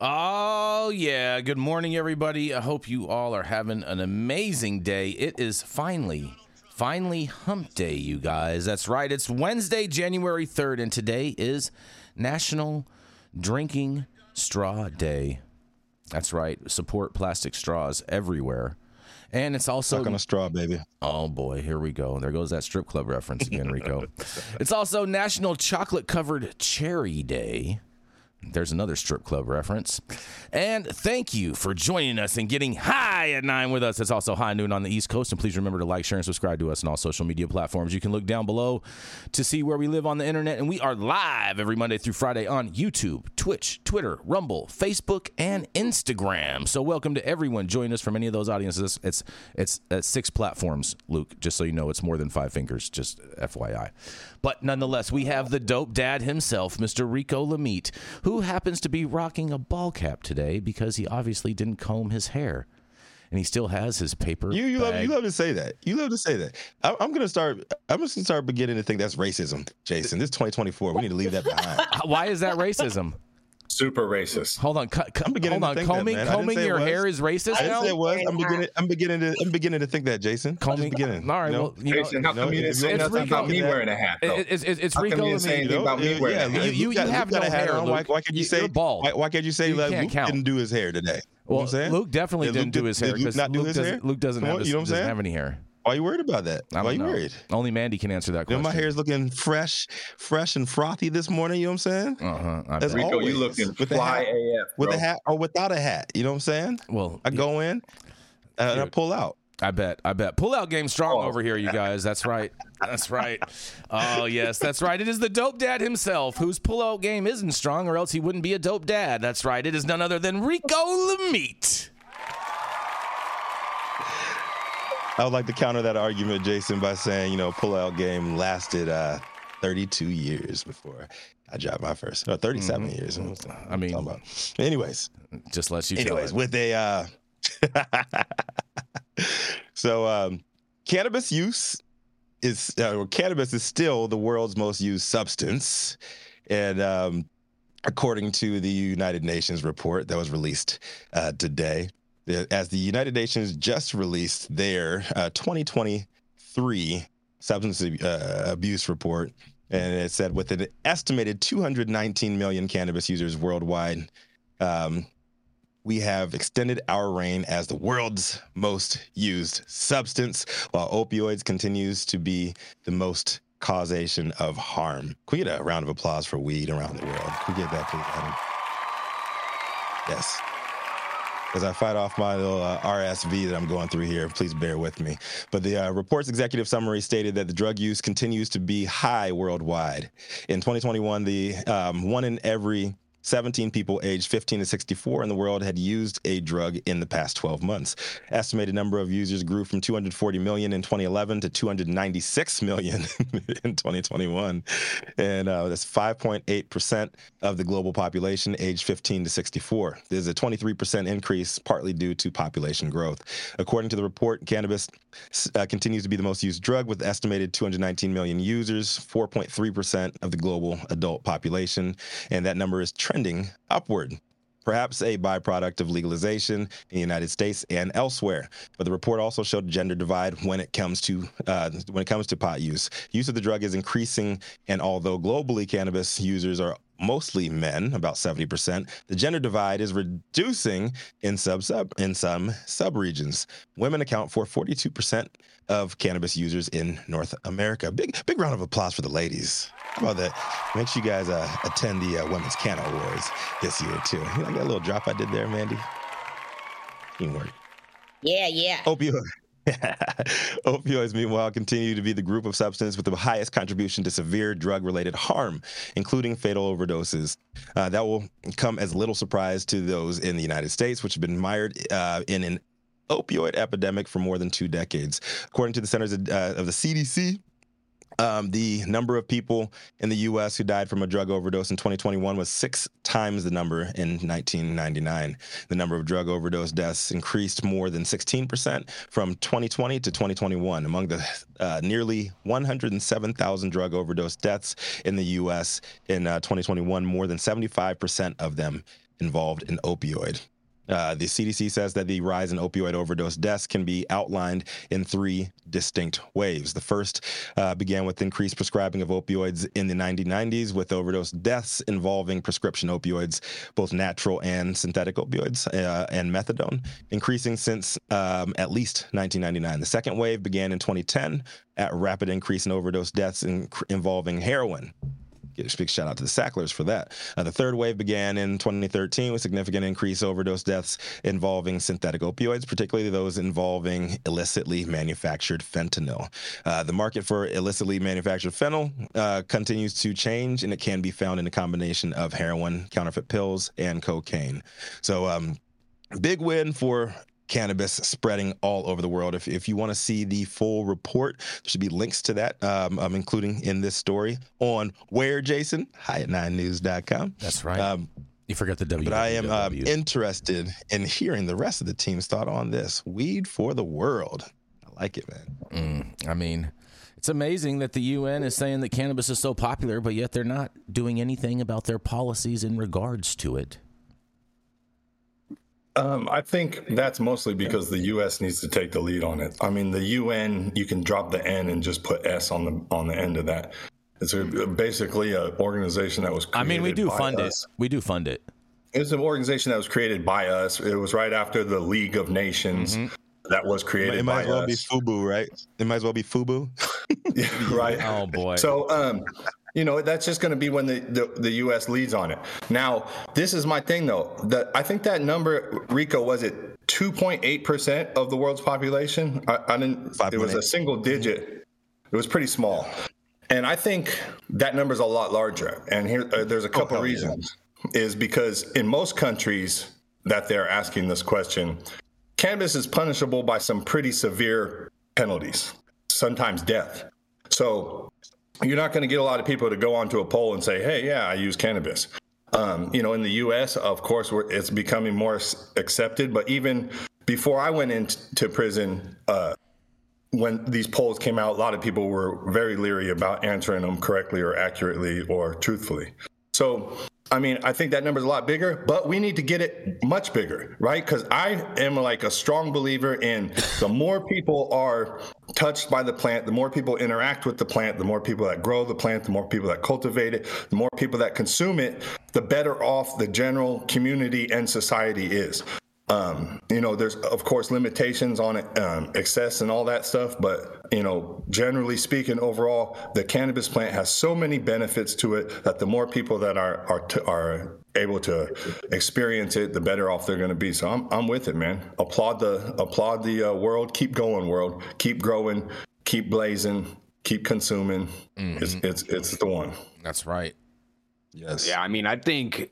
Oh, yeah. Good morning, everybody. I hope you all are having an amazing day. It is finally, finally hump day, you guys. That's right. It's Wednesday, January 3rd, and today is National Drinking Straw Day. That's right. Support plastic straws everywhere. And it's also Suck on a straw, baby. Oh boy, here we go. There goes that strip club reference again, Rico. it's also National Chocolate Covered Cherry Day. There's another strip club reference. And thank you for joining us and getting high at nine with us. It's also high noon on the East Coast. And please remember to like, share, and subscribe to us on all social media platforms. You can look down below to see where we live on the internet. And we are live every Monday through Friday on YouTube, Twitch, Twitter, Rumble, Facebook, and Instagram. So welcome to everyone joining us from any of those audiences. It's it's, it's six platforms, Luke, just so you know it's more than five fingers, just FYI. But nonetheless, we have the dope dad himself, Mr. Rico Lamitte, who happens to be rocking a ball cap today because he obviously didn't comb his hair. And he still has his paper. You you love, you love to say that. You love to say that. I, I'm gonna start. I'm just gonna start beginning to think that's racism, Jason. This is 2024. We need to leave that behind. Why is that racism? Super racist. Hold on, cu- cu- I'm beginning hold to on. think that, Combing, man. Combing your hair is racist I didn't now. say it was. I'm beginning. I'm beginning to. I'm beginning to think that, Jason. I'm Combing. beginning. All right. you know? Well, you know, Jason, how come you didn't say nothing about me wearing a hat? Though? it- it's, it's, it's How come Rico you didn't say anything about me wearing yeah, a hat? You- you- Luke got- you have Luke got no a hat hair, on. Why, Luke. why could you You- say you're bald. Why, why can't you say You that can't Luke count. didn't do his hair today? You know Well, what I'm saying? Luke definitely Did didn't Luke do his hair did Luke because not do Luke his doesn't, hair? Luke doesn't have, his, you know what I'm doesn't saying? have any hair. Why are you worried about that? I Why don't are you know. worried? Only Manndie can answer that You know, question. my hair is looking fresh, fresh and frothy this morning. You know what I'm saying? Uh-huh. I That's bet. Rico, always. you looking With fly hat- AF, With bro. a hat or without a hat. You know what I'm saying? Well, I go in uh, and I pull out. I bet. I bet. Pull out game strong Oh. over here, you guys. That's right. That's right. Oh, yes, that's right. It is the dope dad himself whose pull out game isn't strong, or else he wouldn't be a dope dad. That's right. It is none other than Rico Lamitte. I would like to counter that argument, Jason, by saying, you know, pull-out game lasted uh, 32 years before I dropped my first. No, 37 years. Mm-hmm. I mean. Anyways, just let you anyways, with a uh, so um, cannabis use is uh, or cannabis is still the world's most used substance, and um, according to the United Nations report that was released uh, today, as the United Nations just released their uh, 2023 substance uh, abuse report. And it said with an estimated 219 million cannabis users worldwide, um, we have extended our reign as the world's most used substance, while opioids continues to be the most causation of harm. Can we get a round of applause for weed around the world? Can we get that, please, Adam? Yes. As I fight off my little uh, RSV that I'm going through here, please bear with me. But the uh, report's executive summary stated that the drug use continues to be high worldwide. In 2021, the um, one in every 17 people aged 15 to 64 in the world had used a drug in the past 12 months. Estimated number of users grew from 240 million in 2011 to 296 million in 2021. And uh, that's 5.8% of the global population aged 15 to 64. There's a 23% increase, partly due to population growth. According to the report, cannabis uh, continues to be the most used drug with estimated 219 million users, 4.3% of the global adult population. And that number is trending upward perhaps a byproduct of legalization in the United States and elsewhere. But the report also showed a gender divide when it comes to uh, when it comes to pot use. Use of the drug is increasing, and although globally cannabis users are mostly men, about 70%, the gender divide is reducing in sub sub in some subregions. Women account for 42% of cannabis users in North America. Big big round of applause for the ladies. How about that? Make sure you guys uh, attend the uh, Women's Canna Awards this year too. You like that little drop I did there, Manndie? Teamwork. Yeah, yeah. Opioid. Opioids, meanwhile, continue to be the group of substance with the highest contribution to severe drug related harm, including fatal overdoses. Uh, that will come as little surprise to those in the United States, which have been mired uh, in an opioid epidemic for more than two decades. According to the Centers of, uh, of the CDC, um, the number of people in the U.S. who died from a drug overdose in 2021 was six times the number in 1999. The number of drug overdose deaths increased more than 16% from 2020 to 2021. Among the uh, nearly 107,000 drug overdose deaths in the U.S. in uh, 2021, more than 75% of them involved an opioid. Uh, the CDC says that the rise in opioid overdose deaths can be outlined in three distinct waves. The first uh, began with increased prescribing of opioids in the 1990s, with overdose deaths involving prescription opioids, both natural and synthetic opioids, uh, and methadone, increasing since um, at least 1999. The second wave began in 2010 at rapid increase in overdose deaths in, involving heroin. Big shout out to the Sacklers for that. Uh, the third wave began in 2013 with significant increase overdose deaths involving synthetic opioids, particularly those involving illicitly manufactured fentanyl. Uh, the market for illicitly manufactured fentanyl uh, continues to change, and it can be found in a combination of heroin, counterfeit pills, and cocaine. So, um, big win for cannabis spreading all over the world. If, if you want to see the full report, there should be links to that, um, um, including in this story on where, Jason? High9news.com. That's right. Um, you forgot the W. But I am uh, interested in hearing the rest of the team's thought on this. Weed for the world. I like it, man. Mm, I mean, it's amazing that the UN is saying that cannabis is so popular, but yet they're not doing anything about their policies in regards to it. Um, I think that's mostly because the U.S. needs to take the lead on it. I mean, the UN, you can drop the N and just put S on the on the end of that. It's a, basically an organization that was. I mean, we do fund us. it. We do fund it. It's an organization that was created by us. It was right after the League of Nations. Mm-hmm. That was created. It might as well us. be FUBU, right? It might as well be FUBU. yeah, right. Oh boy. So, um, you know, that's just going to be when the, the, the, U.S. leads on it. Now, this is my thing, though. That I think that number, Rico, was it 2.8 percent of the world's population? I, I didn't. 5. It was 8. a single digit. It was pretty small, and I think that number is a lot larger. And here, uh, there's a couple oh, reasons. Yeah. Is because in most countries that they're asking this question, cannabis is punishable by some pretty severe penalties, sometimes death. So you're not going to get a lot of people to go onto a poll and say, "Hey, yeah, I use cannabis." Um, you know, in the U.S., of course, it's becoming more accepted. But even before I went into prison, uh, when these polls came out, a lot of people were very leery about answering them correctly or accurately or truthfully. So I mean, I think that number is a lot bigger, but we need to get it much bigger, right? Because I am like a strong believer in the more people are touched by the plant, the more people interact with the plant, the more people that grow the plant, the more people that cultivate it, the more people that consume it, the better off the general community and society is. Um, you know, there's of course limitations on it, um, excess and all that stuff, but you know, generally speaking, overall, the cannabis plant has so many benefits to it that the more people that are are t- are able to experience it, the better off they're going to be. So I'm I'm with it, man. Applaud the applaud the uh, world. Keep going, world. Keep growing. Keep blazing. Keep consuming. Mm-hmm. It's it's it's the one. That's right. Yes. Yeah, I mean, I think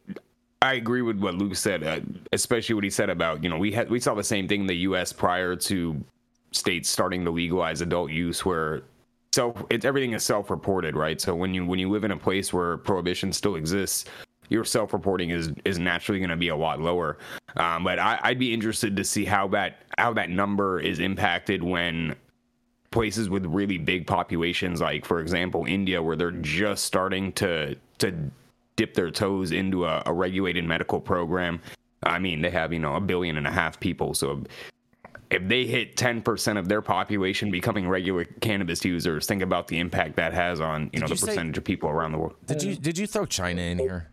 I agree with what Luke said, uh, especially what he said about you know we had we saw the same thing in the U.S. prior to states starting to legalize adult use, where self it's everything is self-reported, right? So when you when you live in a place where prohibition still exists, your self-reporting is is naturally going to be a lot lower. Um, but I, I'd be interested to see how that how that number is impacted when places with really big populations, like for example India, where they're just starting to to dip their toes into a, a regulated medical program. I mean, they have you know a billion and a half people, so if they hit 10% of their population becoming regular cannabis users think about the impact that has on you know Did the you say- percentage of people around the world Did you did you throw China in here?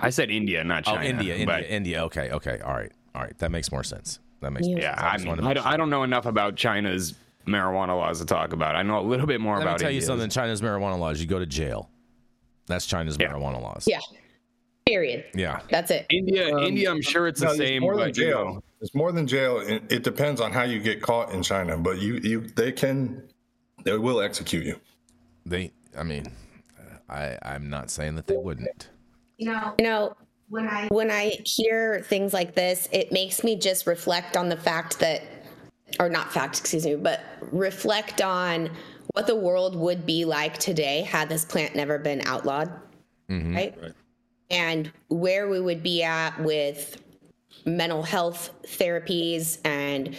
i said india not oh, china oh, India, India, but India. Okay, okay, all right, all right. That makes more sense. That makes more yeah sense. i mean I make don't, I don't know enough about china's marijuana laws to talk about i know a little bit more about India. Let me tell you something. China's marijuana laws. You go to jail. That's China's Yeah. marijuana laws. Yeah. Period. Yeah. That's it. india Um, india i'm sure it's No, the there's same more than but you jail. know, It's more than jail. It, it depends on how you get caught in China, but you you they can they will execute you. They. I mean, I I'm not saying that they wouldn't. You know, You know, when I when I hear things like this, it makes me just reflect on the fact that, or not fact, excuse me, but reflect on what the world would be like today had this plant never been outlawed, right? And where we would be at with mental health therapies and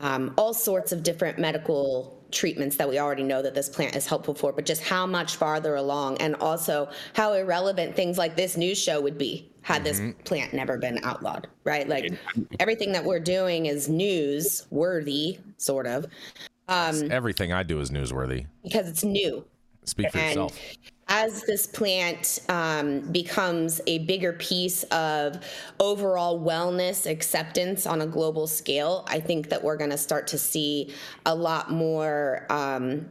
um, all sorts of different medical treatments that we already know that this plant is helpful for, but just how much farther along and also how irrelevant things like this news show would be had this plant never been outlawed, right? Like everything that we're doing is news worthy, sort of, um, Everything I do is newsworthy. because it's new Speak for and yourself. as this plant um, becomes a bigger piece of overall wellness acceptance on a global scale, I think that we're going to start to see a lot more um,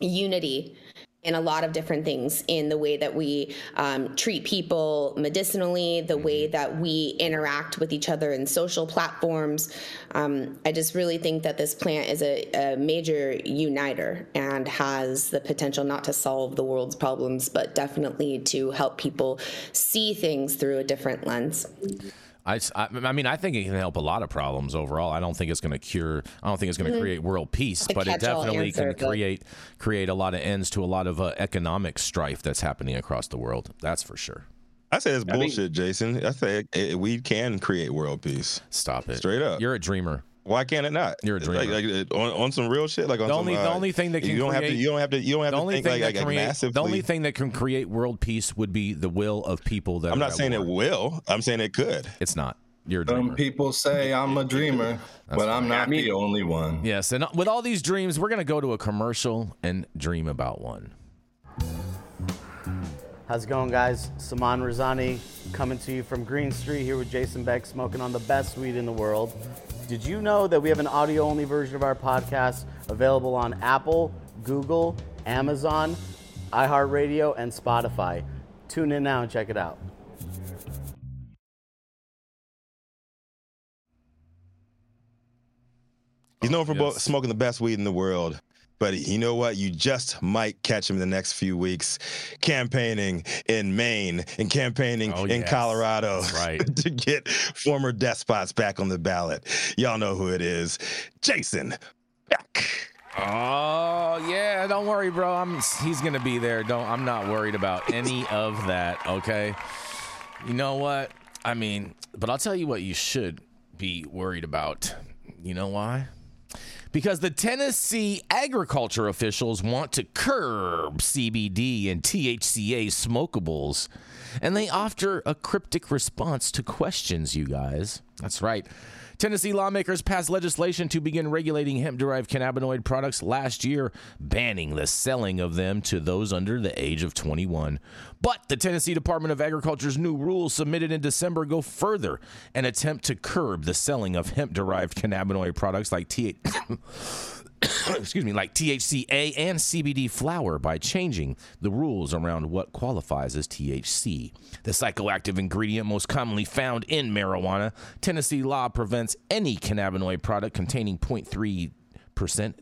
unity in a lot of different things in the way that we um, treat people medicinally, the way that we interact with each other in social platforms. Um, I just really think that this plant is a, a major uniter and has the potential not to solve the world's problems, but definitely to help people see things through a different lens. I, s- I- I mean, I think it can help a lot of problems overall. I don't think it's going to cure. I don't think it's going to create world peace, but it Mm-hmm. definitely answer, can but- create create a lot of ends to a lot of uh, economic strife that's happening across the world. That's for sure. I say it's I think- bullshit, Jason. I say it, we can create world peace. Stop it. Straight up. You're a dreamer. Why can't it not? You're a dreamer. like, on, on some real shit. Like on The some, only- the uh, only thing that can you don't have to. You don't have to. You don't have The to only think thing like, that like, create massively. the only thing that can create world peace would be the will of people that. I'm are not at saying it will. I'm saying it could. It's not. You're a dreamer. Some people say I'm a dreamer, but I'm not the only one. Yes, and with all these dreams, we're gonna go to a commercial and dream about one. How's it going, guys? Saman Razani coming to you from Green Street here with Jason Beck, smoking on the best weed in the world. Did you know that we have an audio only version of our podcast available on Apple, Google, Amazon, iHeartRadio, and Spotify? Tune in now and check it out. He's known for bo- Yes. smoking the best weed in the world. But you know what? You just might catch him in the next few weeks campaigning in Maine and campaigning Oh, in yes. Colorado right. to get former despots back on the ballot. Y'all know who it is. Jason Beck. Oh yeah, don't worry, bro. I'm he's gonna be there. Don't I'm not worried about any of that. Okay. You know what? I mean, but I'll tell you what you should be worried about. You know why? Because the Tennessee agriculture officials want to curb CBD and THCA smokables, and they offer a cryptic response to questions, you guys. That's right. Tennessee lawmakers passed legislation to begin regulating hemp derived cannabinoid products last year, banning the selling of them to those under the age of 21. But the Tennessee Department of Agriculture's new rules submitted in December go further and attempt to curb the selling of hemp derived cannabinoid products like T. excuse me, like THCA and CBD flower by changing the rules around what qualifies as THC. The psychoactive ingredient most commonly found in marijuana, Tennessee law prevents any cannabinoid product containing 0.3%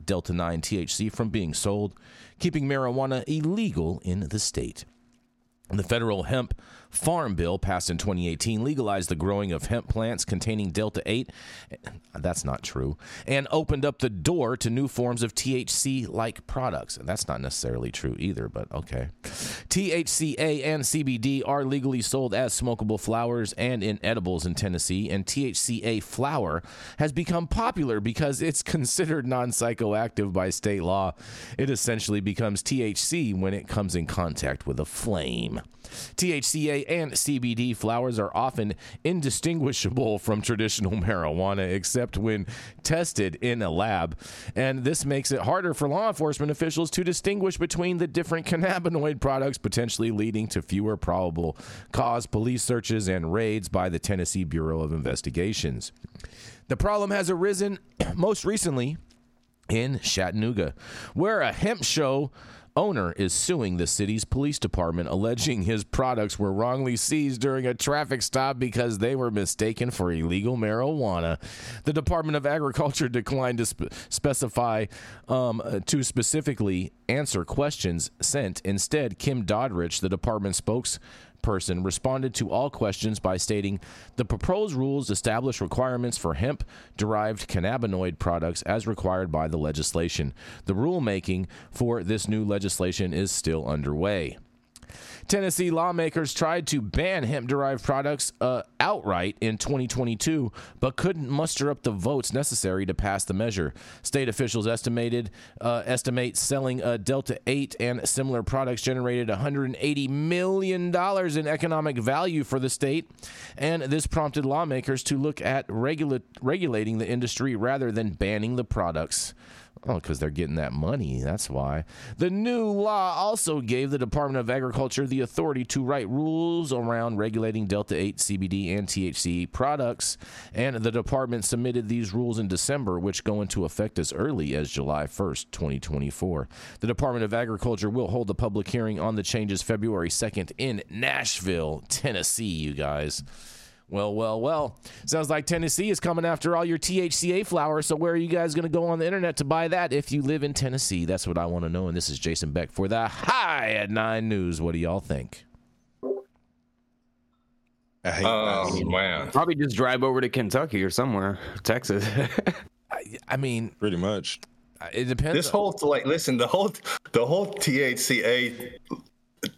Delta 9 THC from being sold, keeping marijuana illegal in the state. The federal hemp Farm Bill, passed in 2018, legalized the growing of hemp plants containing Delta 8. That's not true. And opened up the door to new forms of THC like products. That's not necessarily true either, but okay. THCA and CBD are legally sold as smokable flowers and in edibles in Tennessee, and THCA flower has become popular because it's considered non psychoactive by state law. It essentially becomes THC when it comes in contact with a flame. THCA and CBD flowers are often indistinguishable from traditional marijuana, except when tested in a lab. And this makes it harder for law enforcement officials to distinguish between the different cannabinoid products, potentially leading to fewer probable cause police searches and raids by the Tennessee Bureau of Investigations. The problem has arisen most recently in Chattanooga, where a hemp show owner is suing the city's police department, alleging his products were wrongly seized during a traffic stop because they were mistaken for illegal marijuana. The Department of Agriculture declined to sp- specify um, to specifically answer questions sent. Instead, Kim Doddridge, the department spokes person responded to all questions by stating the proposed rules establish requirements for hemp derived cannabinoid products as required by the legislation. The rulemaking for this new legislation is still underway. Tennessee lawmakers tried to ban hemp derived products uh, outright in 2022, but couldn't muster up the votes necessary to pass the measure. State officials estimated uh, estimate selling uh, Delta 8 and similar products generated 180 million dollars in economic value for the state, and this prompted lawmakers to look at regula- regulating the industry rather than banning the products. Oh, because they're getting that money. That's why. The new law also gave the Department of Agriculture the authority to write rules around regulating Delta 8 CBD and THC products. And the department submitted these rules in December, which go into effect as early as July 1st, 2024. The Department of Agriculture will hold a public hearing on the changes February 2nd in Nashville, Tennessee, you guys. Well, well, well. Sounds like Tennessee is coming after all your THCA flowers. So, where are you guys going to go on the internet to buy that if you live in Tennessee? That's what I want to know. And this is Jason Beck for the High at Nine News. What do y'all think? Oh man, Probably just drive over to Kentucky or somewhere, Texas. I, I mean, Pretty much. it depends. this whole like listen the whole the whole THCA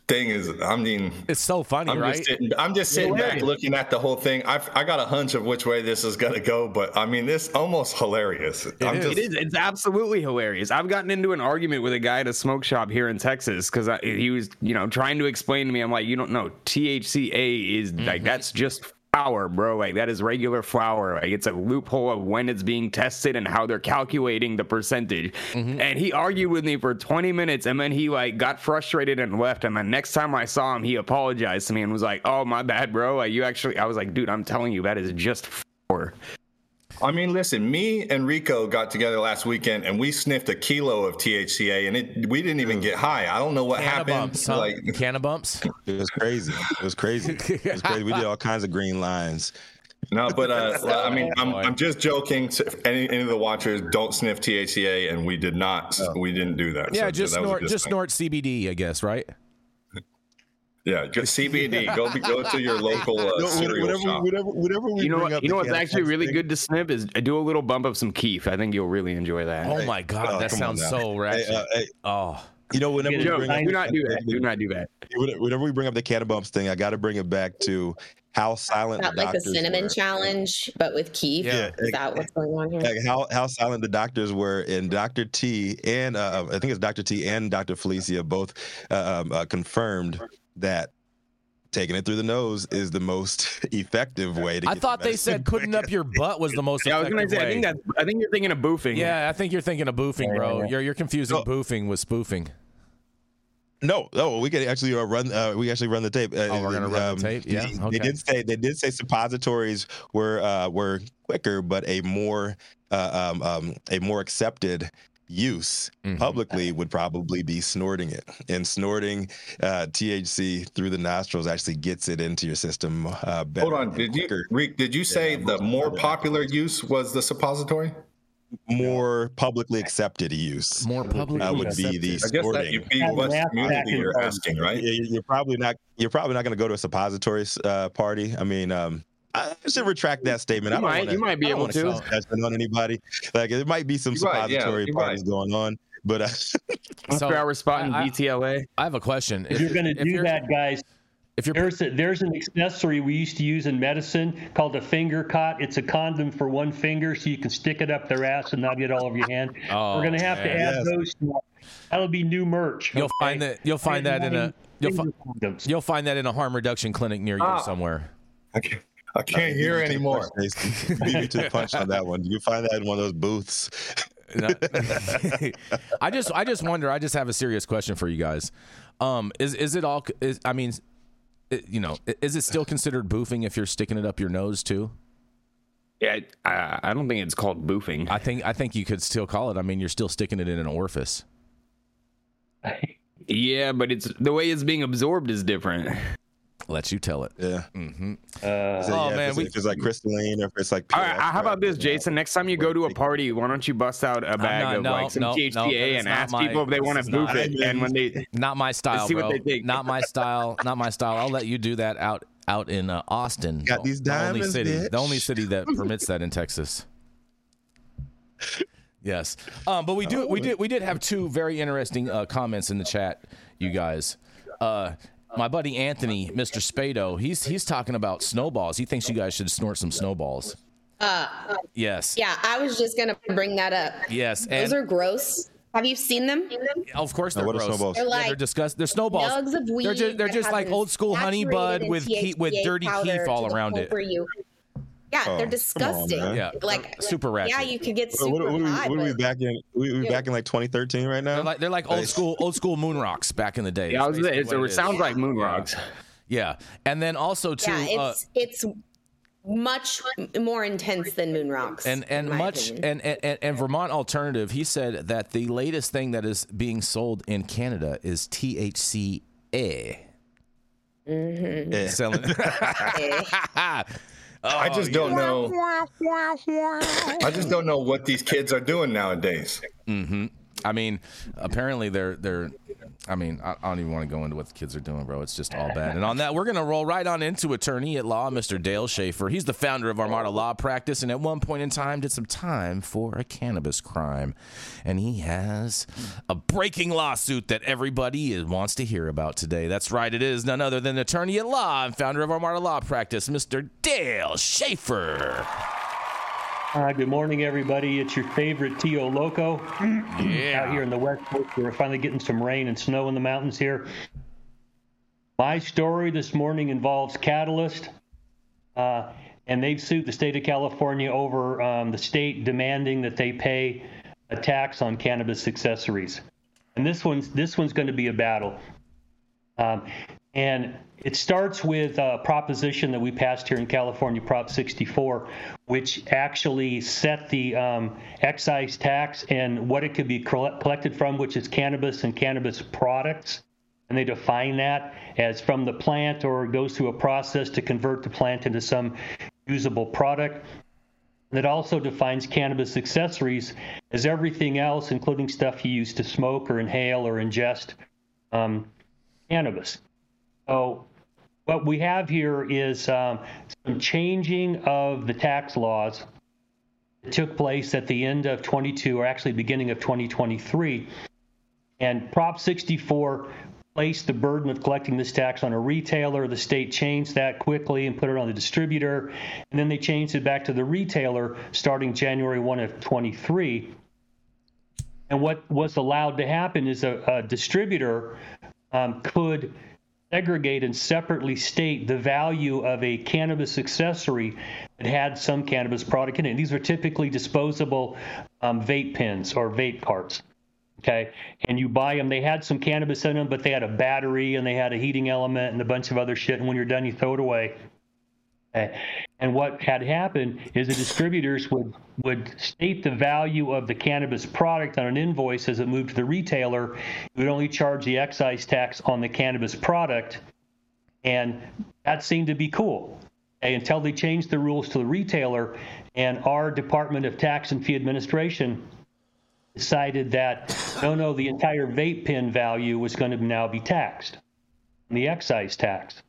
thing is I mean it's so funny, I'm right? just sitting, I'm just sitting back looking at the whole thing. I've I got a hunch of which way this is gonna go, but I mean this almost hilarious. I'm is. just It is. It's absolutely hilarious. I've gotten into an argument with a guy at a smoke shop here in Texas because he was, you know, trying to explain to me. I'm like, you don't know, THCA is like mm-hmm. that's just flour, bro. Like that is regular flour. Like it's a loophole of when it's being tested and how they're calculating the percentage. Mm-hmm. And he argued with me for 20 minutes, and then he like got frustrated and left. And the next time I saw him, he apologized to me and was like, "Oh my bad, bro. Like you actually." I was like, "Dude, I'm telling you, that is just flour." I mean, listen, me and Rico got together last weekend and we sniffed a kilo of THCA and it we didn't even get high. I don't know what Can of happened. bumps, huh? Like Can of bumps. It was crazy. It was crazy. It was crazy. We did all kinds of green lines. no, but uh, I mean, I'm. I'm just joking. So if any, any of the watchers don't sniff THCA, and we did not. We didn't do that. Yeah, So just that snort, just thing. snort CBD, I guess, right? Yeah, just CBD. go go to your local uh, No, cereal whatever, shop. whatever, whatever we You know what? You know what's actually really thing- good to snip is do a little bump of some keef. I think you'll really enjoy that. Oh my God, Oh, that sounds now. so Hey, uh, hey, oh, you know, whenever we Joe, bring up do not do that. Do not do that. whenever we bring up the cannabis thing, I got to bring it back to how silent Not the like the cinnamon were. challenge, but with Keith. Yeah. Is that what's going on here? Like how how silent the doctors were, and Dr. T and uh, I think it's Dr. T and Dr. Felicia both uh, um, uh, confirmed that taking it through the nose is the most effective way to. I get thought the they medicine said putting up your butt was the most Yeah, I was gonna say. I think that. I think you're thinking of boofing. yeah, I think you're thinking of boofing, bro. You're you're confusing No. boofing with spoofing. No, no, we could actually uh, run. Uh, we actually run the tape. Uh, Oh, we're gonna run the tape? Yeah, They, okay. they did say they did say suppositories were uh, were quicker, but a more uh, um, um, a more accepted use Mhm. publicly would probably be snorting it. And snorting uh, THC through the nostrils actually gets it into your system. Uh, better Hold on, and did you. Rick? Did you say Yeah, the more popular use was the suppository? more publicly accepted use. More publicly uh, would be the snorting. I guess that sporting. you'd be what community you're asking, right? You- You're probably not. You're probably not going to go to a suppository uh, party. I mean, um, I should retract that statement. You I don't might- wanna, you might be I don't able wanna to. judgment on anybody. Like there might be some You're right, yeah, suppository you're parties going on, but uh, So, After hour spot in I- I- DTLA. I have a question. If you're going to if do you're- that, guys, if you're there's a, there's an accessory we used to use in medicine called a finger cot. It's a condom for one finger, so you can stick it up their ass and not get all over your hand. Oh, We're going to have to add Yes. those. To, that'll be new merch. You'll okay? find that you'll find that in a you'll, fi- you'll find that in a harm reduction clinic near you Ah. somewhere. I can't, I can't hear beat you to the anymore. Beat me to the punch on that one. You find that in one of those booths. I just I just wonder. I just have a serious question for you guys. Um, is is it all? Is I mean, it, you know, is it still considered boofing if you're sticking it up your nose too? Yeah, I, I don't think it's called boofing. I think I think you could still call it. I mean, you're still sticking it in an orifice. Yeah, but it's the way it's being absorbed is different. Let you tell it. Yeah. Mm-hmm. Uh, Is it- Oh, yeah, man, if it's, we- if it's like crystalline or if it's like. All pure right, how about this, Jason? Next time you go to a party, why don't you bust out a bag not- of no, like some no, no, THCA that is and ask my- people if they want is to not- boof it? And when they, Not my style, see what bro. they think. Not my style. Not my style. I'll let you do that out out in uh, Austin. Got the- these the only diamonds, city, the only city that permits that in Texas. Yes, um, but we do we did we did have two very interesting uh, comments in the chat, you guys. Uh, my buddy Anthony, Mr. Spado, he's he's talking about snowballs. He thinks you guys should snort some snowballs. Uh, Yes, yeah, I was just gonna bring that up. yes, Those and are gross. Have you seen them? of course they're what gross. snowballs? They're Yeah, they're disgust. They're snowballs. nugs of weed. they're just they're just like old school honey bud with key, with dirty keef all around it. where you- Yeah, Oh, they're disgusting. man. Yeah, like super ratchet. Yeah, you could get super what, what, are we- high. what are we but- back in? We, we Yeah. back in like 2013 right now. They're like they're like old school old school moon rocks back in the day. yeah, I It's it's, what it it is. sounds like moon rocks. Yeah, and then also too, yeah, uh, it's it's much more intense than moon rocks. and and much and, and and and Vermont Alternative, he said that the latest thing that is being sold in Canada is THCA. Yeah. Mm-hmm. Selling. Eh. I just don't know. I just don't know what these kids are doing nowadays. Mm-hmm. I mean, apparently they're they're. I mean, I, I don't even want to go into what the kids are doing, bro. It's just all bad. And on that, we're gonna roll right on into attorney at law, Mr. Dale Schafer. He's the founder of Armada Law Practice, and at one point in time did some time for a cannabis crime, and he has a breaking lawsuit that everybody is, wants to hear about today. That's right, it is none other than attorney at law and founder of Armada Law Practice, Mr. Dale Schafer. Uh, good morning, everybody. It's your favorite Tio Loco Yeah. out here in the West Coast. We're finally getting some rain and snow in the mountains here. My story this morning involves Catalyst, uh, and they've sued the state of California over um, the state demanding that they pay a tax on cannabis accessories. And this one's this one's going to be a battle. Um, and it starts with a proposition that we passed here in California, Prop 64, which actually set the um, excise tax and what it could be collected from, which is cannabis and cannabis products. And they define that as from the plant or goes through a process to convert the plant into some usable product. It also defines cannabis accessories as everything else, including stuff you use to smoke or inhale or ingest um, cannabis. So what we have here is um, some changing of the tax laws. It took place at the end of 22, or actually beginning of 2023. And Prop 64 placed the burden of collecting this tax on a retailer. The state changed that quickly and put it on the distributor. And then they changed it back to the retailer starting January 1 of 23. And what was allowed to happen is a, a distributor um, could segregate and separately state the value of a cannabis accessory that had some cannabis product in it. And These were typically disposable um, vape pens or vape carts. Okay, and you buy them. They had some cannabis in them, but they had a battery and they had a heating element and a bunch of other shit. And when you're done, you throw it away. Okay. And what had happened is the distributors would would state the value of the cannabis product on an invoice as it moved to the retailer. You would only charge the excise tax on the cannabis product, and that seemed to be cool. Until they changed the rules to the retailer, And our Department of Tax and Fee Administration decided that no, no, the entire vape pen value was going to now be taxed, the excise tax.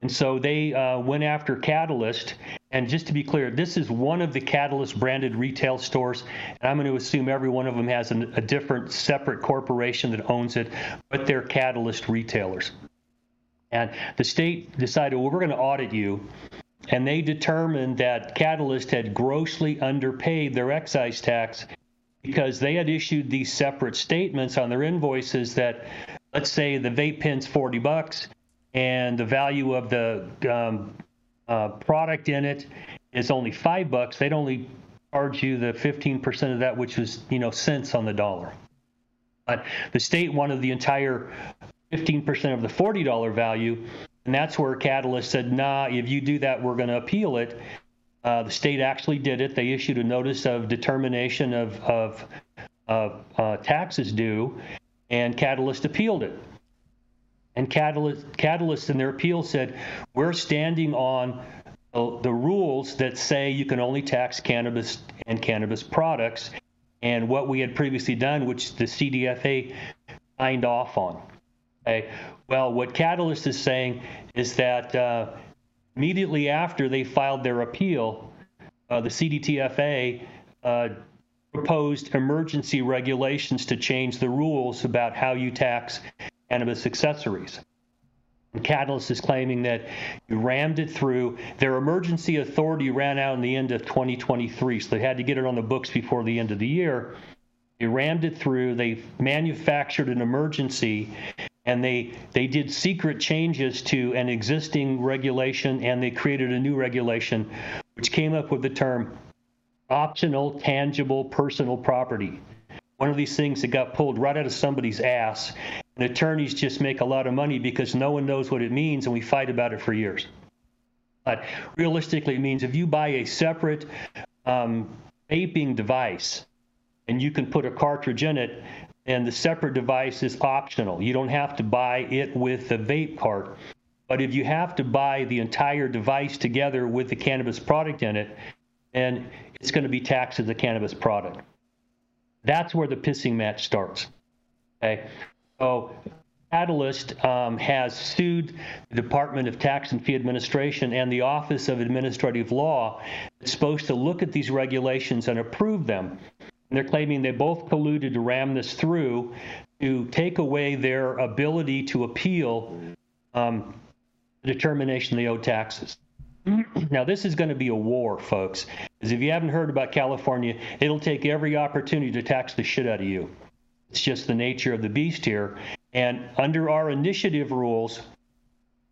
And so they uh, went after Catalyst. And just to be clear, this is one of the Catalyst branded retail stores. And I'm going to assume every one of them has an, a different separate corporation that owns it, but they're Catalyst retailers. And the state decided, well, we're going to audit you. And they determined that Catalyst had grossly underpaid their excise tax because they had issued these separate statements on their invoices that, let's say, the vape pen's 40 bucks and the value of the um, uh, product in it is only five bucks, they'd only charge you the 15% of that, which was, you know, cents on the dollar. But the state wanted the entire 15% of the $40 value, and that's where Catalyst said, nah, if you do that, we're going to appeal it. Uh, the state actually did it. They issued a notice of determination of, of uh, taxes due, and Catalyst appealed it. And Catalyst, Catalyst in their appeal said, we're standing on the rules that say you can only tax cannabis and cannabis products, and what we had previously done, which the CDFA signed off on. Okay. Well, what Catalyst is saying is that uh, immediately after they filed their appeal, uh, the CDTFA uh, proposed emergency regulations to change the rules about how you tax cannabis accessories. Catalyst is claiming that you rammed it through. Their emergency authority ran out in the end of 2023, so they had to get it on the books before the end of the year. They rammed it through. They manufactured an emergency, and they they did secret changes to an existing regulation, and they created a new regulation, which came up with the term optional tangible personal property one of these things that got pulled right out of somebody's ass. And attorneys just make a lot of money because no one knows what it means, and we fight about it for years. But realistically, it means if you buy a separate um, vaping device and you can put a cartridge in it, and the separate device is optional. You don't have to buy it with the vape cart. But if you have to buy the entire device together with the cannabis product in it, then it's going to be taxed as a cannabis product. That's where the pissing match starts. Okay. So Catalyst um, has sued the Department of Tax and Fee Administration and the Office of Administrative Law. It's supposed to look at these regulations and approve them. And they're claiming they both colluded to ram this through to take away their ability to appeal um, the determination they owe taxes. Now, this is going to be a war, folks. Because if you haven't heard about California, it'll take every opportunity to tax the shit out of you. It's just the nature of the beast here. And under our initiative rules,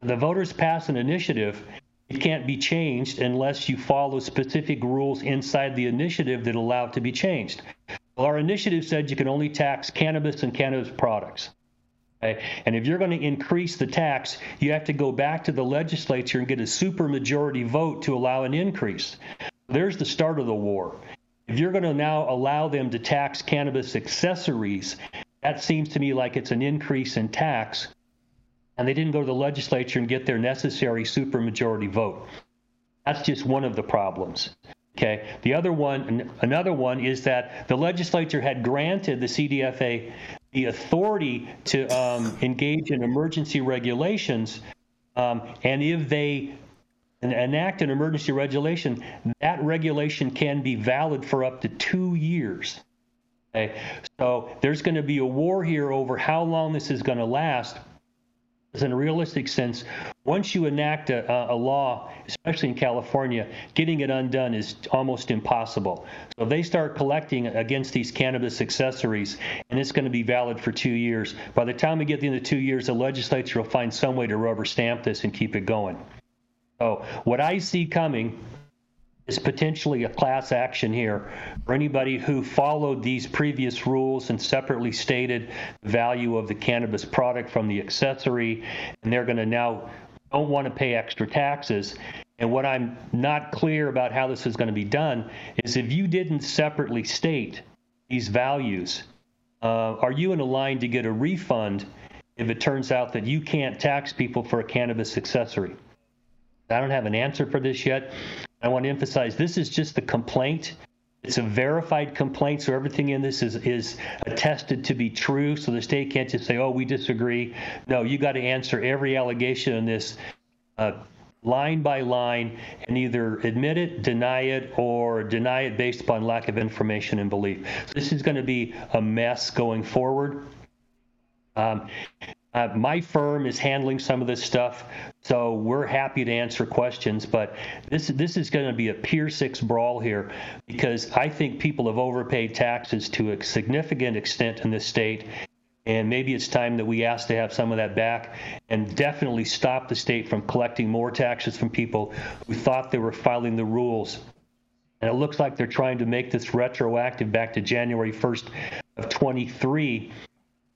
the voters pass an initiative. It can't be changed unless you follow specific rules inside the initiative that allow it to be changed. Well, our initiative said you can only tax cannabis and cannabis products. Okay? And if you're going to increase the tax, you have to go back to the legislature and get a supermajority vote to allow an increase. There's the start of the war. If you're going to now allow them to tax cannabis accessories, that seems to me like it's an increase in tax. And they didn't go to the legislature and get their necessary supermajority vote. That's just one of the problems. Okay. The other one, another one is that the legislature had granted the CDFA the authority to um, engage in emergency regulations. Um, and if they enact an emergency regulation, that regulation can be valid for up to two years. Okay? So there's going to be a war here over how long this is going to last in a realistic sense, once you enact a, a, law, especially in California, getting it undone is almost impossible. So they start collecting against these cannabis accessories, and it's going to be valid for two years, by the time we get to the end of two years, the legislature will find some way to rubber stamp this and keep it going. So what I see coming is potentially a class action here for anybody who followed these previous rules and separately stated the value of the cannabis product from the accessory, and they're going to now don't want to pay extra taxes. And what I'm not clear about how this is going to be done is if you didn't separately state these values, uh, are you in a line to get a refund if it turns out that you can't tax people for a cannabis accessory? I don't have an answer for this yet. I want to emphasize this is just the complaint. It's a verified complaint, so everything in this is is attested to be true. So the state can't just say, "Oh, we disagree." No, you got to answer every allegation in this uh, line by line and either admit it, deny it, or deny it based upon lack of information and belief. So this is going to be a mess going forward. Um, uh, my firm is handling some of this stuff, so we're happy to answer questions. But this this is going to be a Pier Six brawl here because I think people have overpaid taxes to a significant extent in this state, and maybe it's time that we ask to have some of that back and definitely stop the state from collecting more taxes from people who thought they were filing the rules. And it looks like they're trying to make this retroactive back to January 1st of 23.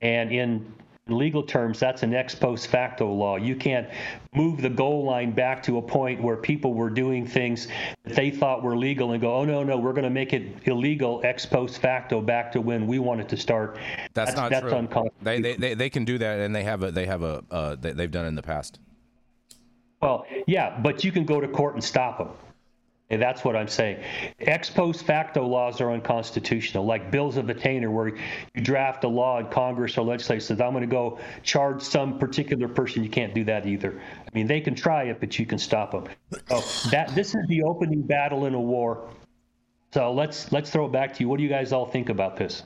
And in in legal terms, that's an ex post facto law. You can't move the goal line back to a point where people were doing things that they thought were legal and go, oh, no, no, we're going to make it illegal ex post facto back to when we wanted to start. That's, that's not that's true. They, they, they, they can do that, and they have a, they have a, uh, they, they've done it in the past. Well, yeah, but you can go to court and stop them. And that's what I'm saying. Ex post facto laws are unconstitutional, like bills of attainder, where you draft a law in Congress or legislature says, I'm going to go charge some particular person. You can't do that either. I mean, they can try it, but you can stop them. So that this is the opening battle in a war. So let's let's throw it back to you. What do you guys all think about this?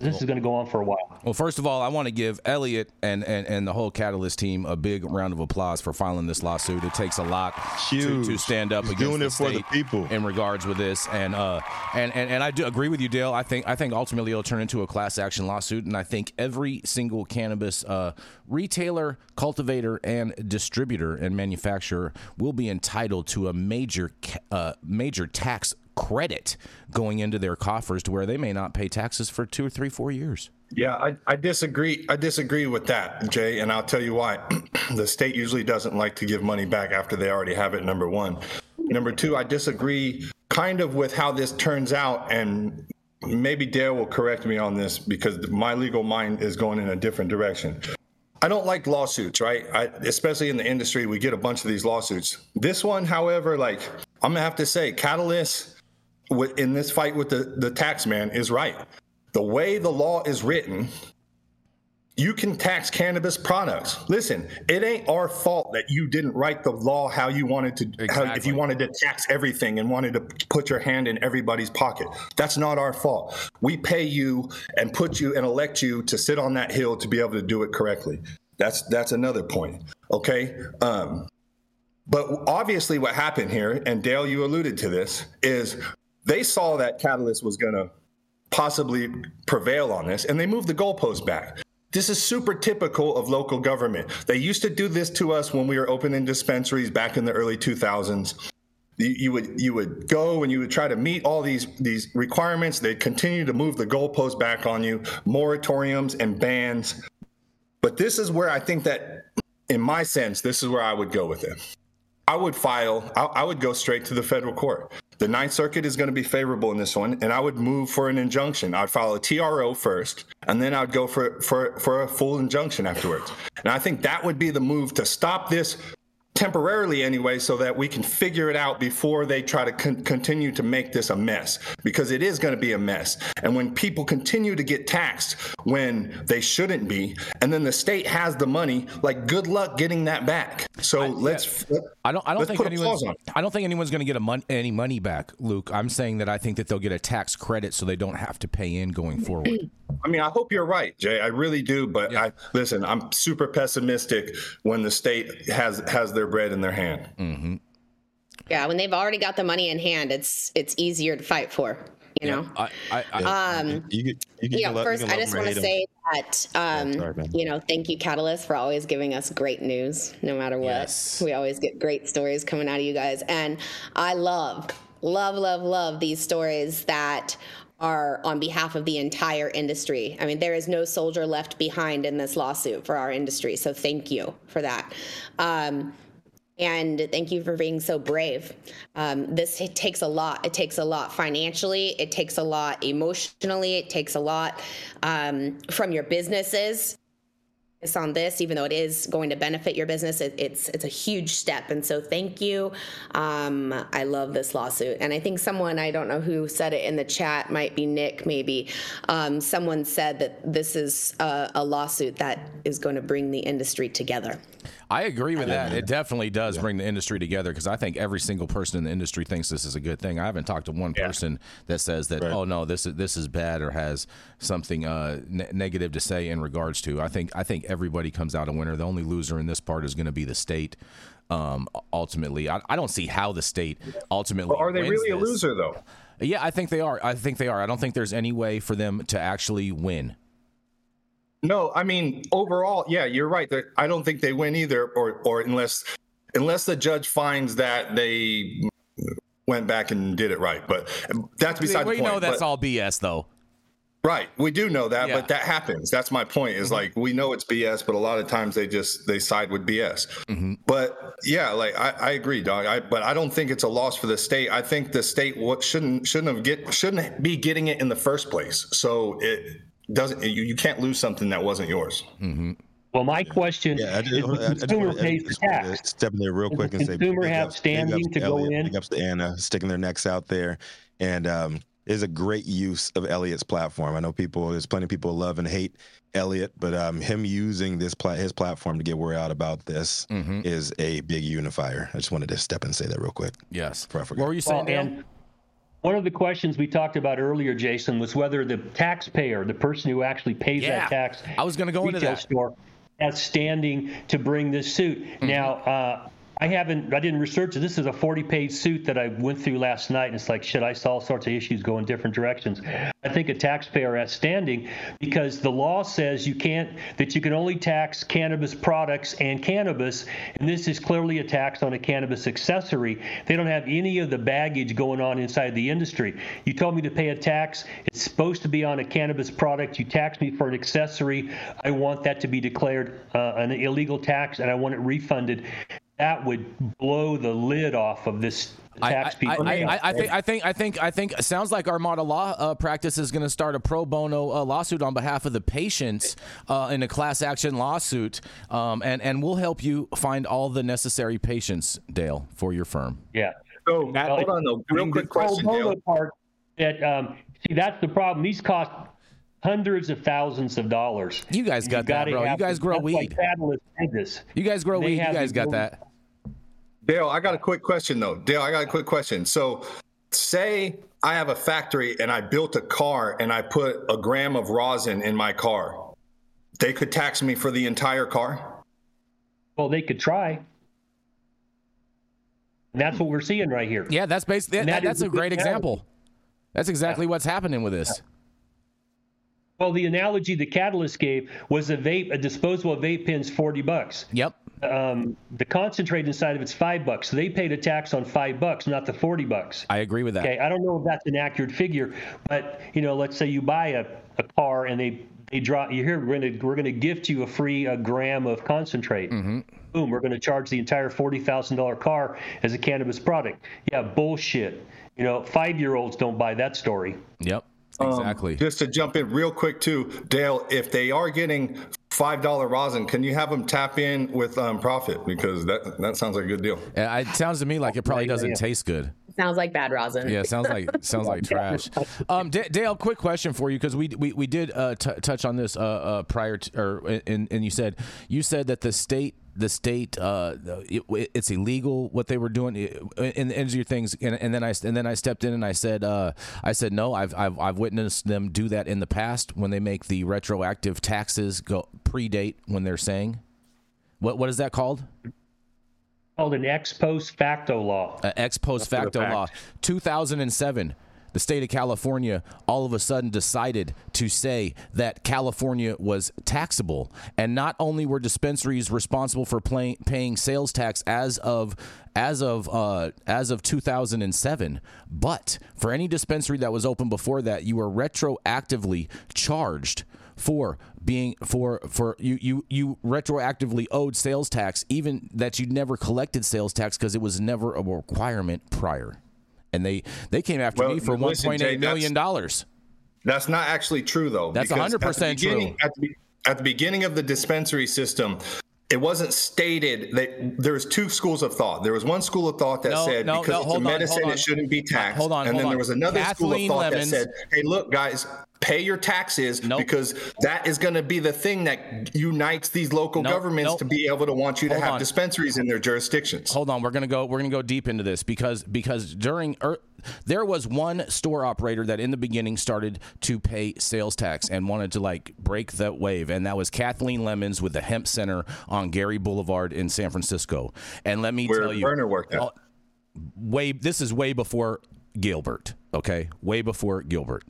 This is going to go on for a while. Well, first of all, I want to give Elliot and, and, and the whole Catalyst team a big round of applause for filing this lawsuit. It takes a lot to, to, stand up He's against doing the it for the people in regards with this. And uh and, and and I do agree with you, Dale. I think I think ultimately it'll turn into a class action lawsuit, and I think every single cannabis uh, retailer, cultivator, and distributor and manufacturer will be entitled to a major uh, major tax credit going into their coffers to where they may not pay taxes for two or three, four years. Yeah, I, I disagree. I disagree with that, Jay, and I'll tell you why. the state usually doesn't like to give money back after they already have it. Number one. Number two, I disagree kind of with how this turns out, and maybe Dale will correct me on this because my legal mind is going in a different direction. I don't like lawsuits, right? I, especially in the industry, we get a bunch of these lawsuits. This one, however, like I'm gonna have to say, Catalyst in this fight with the, the tax man is right. The way the law is written, you can tax cannabis products. Listen, it ain't our fault that you didn't write the law how you wanted to, exactly. how, if you wanted to tax everything and wanted to put your hand in everybody's pocket. That's not our fault. We pay you and put you and elect you to sit on that hill to be able to do it correctly. That's that's another point. Okay. Um, but obviously, what happened here, and Dale, you alluded to this, is they saw that Catalyst was going to possibly prevail on this, and they moved the goalpost back. This is super typical of local government. They used to do this to us when we were opening dispensaries back in the early 2000s. You, you would you would go and you would try to meet all these these requirements. They'd continue to move the goalpost back on you, moratoriums and bans. But this is where I think that, in my sense, this is where I would go with it. I would file. I, I would go straight to the federal court. The Ninth Circuit is going to be favorable in this one, and I would move for an injunction. I'd file a TRO first, and then I'd go for for for a full injunction afterwards. And I think that would be the move to stop this temporarily anyway so that we can figure it out before they try to con- continue to make this a mess because it is going to be a mess and when people continue to get taxed when they shouldn't be and then the state has the money like good luck getting that back so I, let's yeah. I don't i don't think anyone's i don't think anyone's going to get a mon- any money back luke i'm saying that i think that they'll get a tax credit so they don't have to pay in going forward I mean, I hope you're right, Jay. I really do. But yeah. I listen. I'm super pessimistic when the state has has their bread in their hand. Mm-hmm. Yeah, when they've already got the money in hand, it's it's easier to fight for. You yeah. know. I, I, I, um. You, you, you, know, first, I just want to say that um, oh, sorry, you know, thank you, Catalyst, for always giving us great news, no matter what. Yes. We always get great stories coming out of you guys, and I love, love, love, love these stories that are on behalf of the entire industry. I mean, there is no soldier left behind in this lawsuit for our industry. So thank you for that. Um, and thank you for being so brave. Um, this takes a lot. It takes a lot financially. It takes a lot emotionally. It takes a lot um, from your businesses It's on this, even though it is going to benefit your business. It, it's it's a huge step, and so thank you. Um, I love this lawsuit, and I think someone I don't know who said it in the chat, might be Nick, maybe. Um, someone said that this is a, a lawsuit that is going to bring the industry together. I agree with that. It definitely does bring the industry together because I think every single person in the industry thinks this is a good thing. I haven't talked to one person that says that, Right. oh no, this is this is bad or has something uh, ne- negative to say in regards to. I think I think everybody comes out a winner. The only loser in this part is going to be the state. Um, ultimately, I, I don't see how the state ultimately. Are they really a loser though? Yeah, I think they are. I think they are. I don't think there's any way for them to actually win. No, I mean overall, yeah, you're right. They're- I don't think they win either, or or unless unless the judge finds that they went back and did it right. But that's beside we the point. We know that's but- all BS, though. Right, we do know that, Yeah. but that happens. That's my point. Is mm-hmm. like we know it's BS, but a lot of times they just they side with BS. Mm-hmm. But yeah, like I, I agree, dog. I but I don't think it's a loss for the state. I think the state what shouldn't shouldn't have get shouldn't be getting it in the first place. So it doesn't. You, you can't lose something that wasn't yours. Well, my question Yeah, I is the I consumer wanna- I pays the just wanna tax. Step in there real Does quick the and say, consumer have ups- standing ups to go in? Big ups to Anna sticking their necks out there, and um, is a great use of Elliot's platform. I know people, there's plenty of people love and hate Elliot, but um, him using this pla- his platform to get word out about this Mm-hmm. is a big unifier. I just wanted to step and say that real quick. Yes. What were you saying, Well, Dale? One of the questions we talked about earlier, Jason, was whether the taxpayer, the person who actually pays Yeah, that tax, I was gonna go into that. store, has standing to bring this suit. Mm-hmm. Now, uh, I haven't, I didn't research it. This is a 40-page suit that I went through last night, and it's like, shit, I saw all sorts of issues go in different directions. I think a taxpayer has standing because the law says you can't, that you can only tax cannabis products and cannabis, and this is clearly a tax on a cannabis accessory. They don't have any of the baggage going on inside the industry. You told me to pay a tax. It's supposed to be on a cannabis product. You tax me for an accessory. I want that to be declared uh, an illegal tax, and I want it refunded. That would blow the lid off of this I, tax I, people. I, pay. I, I think I think I think I think it sounds like Armada Law uh, Practice is going to start a pro bono uh, lawsuit on behalf of the patients uh, in a class action lawsuit, um, and and we'll help you find all the necessary patients, Dale, for your firm. yeah. So That- hold on though, real quick the question, pro Dale. part that um, see that's the problem. These cost hundreds of thousands of dollars. You guys got that, bro. You guys to- grow that's why weed. Catalyst. You guys grow They weed. You guys got ability- that. Dale, I got a quick question though. Dale, I got a quick question. So, say I have a factory and I built a car and I put a gram of rosin in my car. They could tax me for the entire car? Well, they could try. And that's what we're seeing right here. Yeah, that's basically that, that that's a a great analogy. example. That's exactly what's happening with this. Well, the analogy the Catalyst gave was a vape, a disposable vape pen's forty bucks. Yep. Um, the concentrate inside of it's five bucks. So they paid a tax on five bucks, not the forty bucks. I agree with that. Okay, I don't know if that's an accurate figure, but you know, let's say you buy a, a car and they they drop you here. We're gonna we're gonna gift you a free a gram of concentrate. Mm-hmm. Boom, we're gonna charge the entire forty thousand dollar car as a cannabis product. Yeah, bullshit. You know, five year olds don't buy that story. Yep. Um, Exactly. just to jump in real quick too, Dale, if they are getting five dollar rosin, can you have them tap in with um, profit because that that sounds like a good deal. It sounds to me like it probably doesn't taste good. Sounds like bad rosin. Yeah, sounds like sounds like trash. Um, D- Dale, quick question for you because we we we did uh, t- touch on this uh, uh, prior to, or and and you said you said that the state the state uh, it, it's illegal what they were doing in in your things. And, and then I and then I stepped in and I said uh, I said no I've, I've I've witnessed them do that in the past when they make the retroactive taxes go predate when they're saying. What what is that called? Called an ex post facto law. uh, ex post facto fact. law. 2007 the state of california all of a sudden decided to say that california was taxable. And not only were dispensaries responsible for paying sales tax as of as of uh, as of 2007 but for any dispensary that was open before that you were retroactively charged for being for for you you you retroactively owed sales tax even that you'd never collected sales tax because it was never a requirement prior and they they came after Well, me for listen, 1.8 Jay, million dollars That's not actually true though. That's because at the 100% beginning- true. At the, at the beginning of the dispensary system, it wasn't stated that there was two schools of thought. There was one school of thought that No, said no, because no, it's a medicine, on. it shouldn't be taxed. Hold on, and hold then on. there was another Kathleen school of thought Lemons- that said, "Hey, look, guys." Pay your taxes Nope. because that is going to be the thing that unites these local Nope, governments nope. to be able to want you to Hold have on. dispensaries in their jurisdictions. hold on we're gonna go we're gonna go deep into this because because during er, there was one store operator that in the beginning started to pay sales tax and wanted to like break that wave and that was kathleen lemons with the hemp center on geary boulevard in san francisco and let me Where tell you Werner worked. Oh, way this is way before Gilbert, okay? Way before Gilbert.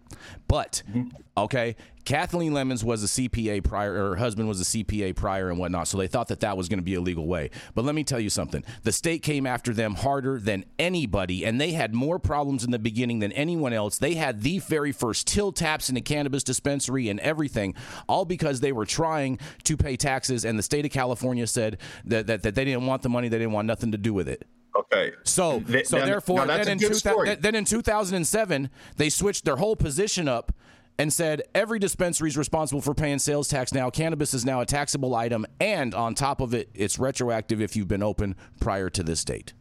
But mm-hmm. okay, Kathleen Lemons was a CPA prior her husband was a CPA prior and whatnot, so they thought that that was going to be a legal way. But let me tell you something. The state came after them harder than anybody and they had more problems in the beginning than anyone else. They had the very first till taps in a cannabis dispensary and everything all because they were trying to pay taxes and the state of California said that that, that they didn't want the money, they didn't want nothing to do with it. Okay. So, Th- so therefore, now then in, 2000 then in 2007, they switched their whole position up and said every dispensary is responsible for paying sales tax now. Cannabis is now a taxable item, and on top of it, it's retroactive if you've been open prior to this date.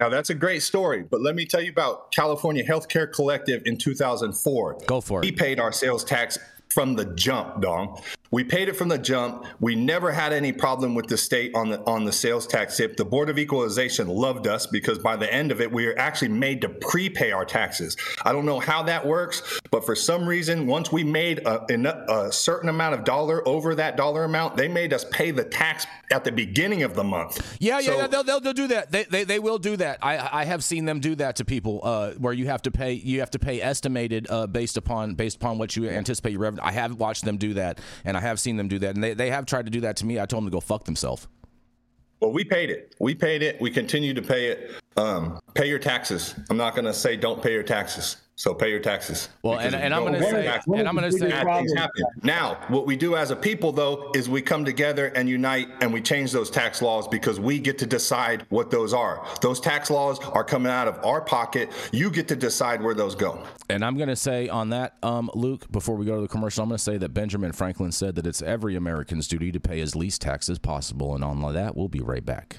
Now that's a great story, but let me tell you about California Healthcare Collective in 2004. Go for it. We paid our sales tax from the jump, dong. We paid it from the jump. We never had any problem with the state on the on the sales tax tip. The Board of Equalization loved us because by the end of it, we were actually made to prepay our taxes. I don't know how that works, but for some reason, once we made a, a certain amount of dollar over that dollar amount, they made us pay the tax at the beginning of the month. Yeah, yeah, So- yeah, they'll, they'll, they'll do that. They, they, they will do that. I, I have seen them do that to people, uh, where you have to pay you have to pay estimated uh, based upon based upon what you anticipate your revenue. I have watched them do that, and I have seen them do that, and they, they have tried to do that to me. I told them to go fuck themselves. Well, we paid it. We paid it. We continue to pay it. Um, pay your taxes. I'm not going to say don't pay your taxes. So pay your taxes. Well, and, and I'm gonna say, taxes, and I'm say, bad things happen. Now, what we do as a people, though, is we come together and unite and we change those tax laws because we get to decide what those are. Those tax laws are coming out of our pocket. You get to decide where those go. And I'm going to say on that, um, Luke, before we go to the commercial, I'm going to say that Benjamin Franklin said that it's every American's duty to pay as least tax as possible. And on that, we'll be right back.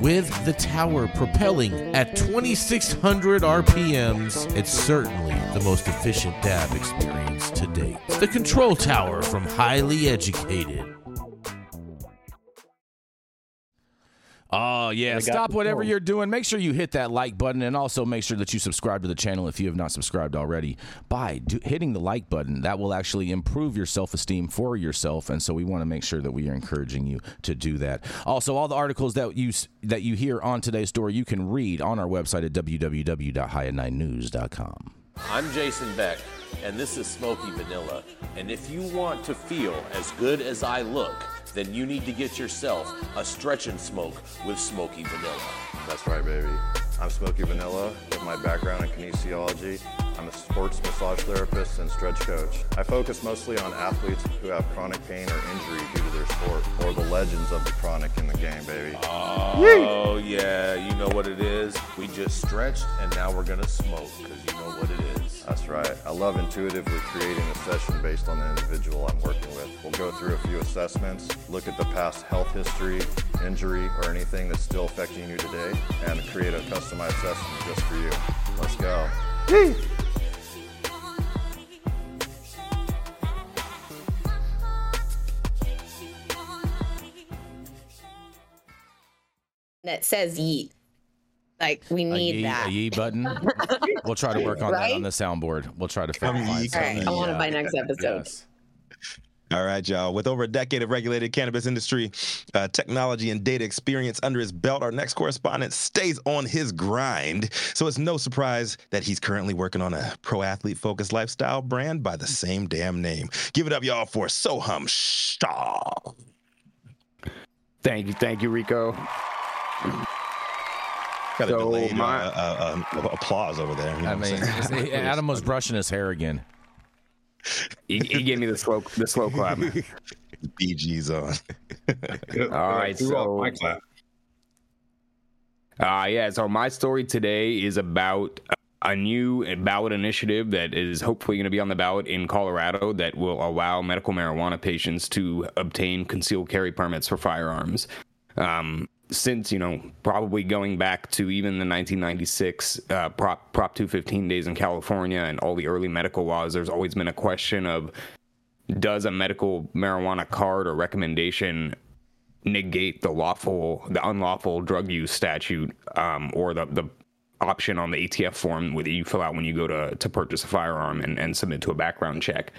with the tower propelling at 2600 RPMs, it's certainly the most efficient dab experience to date. The Control Tower from Highly Educated. Oh, yeah. Stop whatever phone. you're doing. Make sure you hit that like button and also make sure that you subscribe to the channel if you have not subscribed already. By do, hitting the like button, that will actually improve your self esteem for yourself. And so we want to make sure that we are encouraging you to do that. Also, all the articles that you that you hear on today's story, you can read on our website at www.high9news.com. I'm Jason Beck, and this is Smoky Vanilla. And if you want to feel as good as I look, then you need to get yourself a stretch and smoke with Smoky Vanilla. That's right, baby. I'm Smoky Vanilla with my background in kinesiology. I'm a sports massage therapist and stretch coach. I focus mostly on athletes who have chronic pain or injury due to their sport, or the legends of the chronic in the game, baby. Oh, yeah, you know what it is? We just stretched, and now we're gonna smoke, because you know what it is. That's right. I love intuitively creating a session based on the individual I'm working with. We'll go through a few assessments, look at the past health history, injury, or anything that's still affecting you today, and create a customized session just for you. Let's go. that says yeet. Like we A need yee, that. a yee button. we'll try to work on that on the soundboard. We'll try to Come find yee, All right, something. I want to Yeah. by next episode. Yes. All right, y'all. With over a decade of regulated cannabis industry, uh, technology, and data experience under his belt, our next correspondent stays on his grind. So it's no surprise that he's currently working on a pro athlete focused lifestyle brand by the same damn name. Give it up, y'all, for Sohum Shah. Thank you, thank you, Rico. Got a So delayed my- uh, uh, um, applause over there. you know I what I'm mean, saying? Adam was brushing his hair again. He, he gave me the slow the slow clap. BG's on. All right, Threw off so- my clap. Uh, yeah, so my story today is about a new ballot initiative that is hopefully going to be on the ballot in Colorado that will allow medical marijuana patients to obtain concealed carry permits for firearms. Um, since, you know, probably going back to even the 1996 uh, Prop, Prop 215 days in California and all the early medical laws, there's always been a question of does a medical marijuana card or recommendation negate the lawful, the unlawful drug use statute, um, or the the option on the ATF form that you fill out when you go to to purchase a firearm and, and submit to a background check.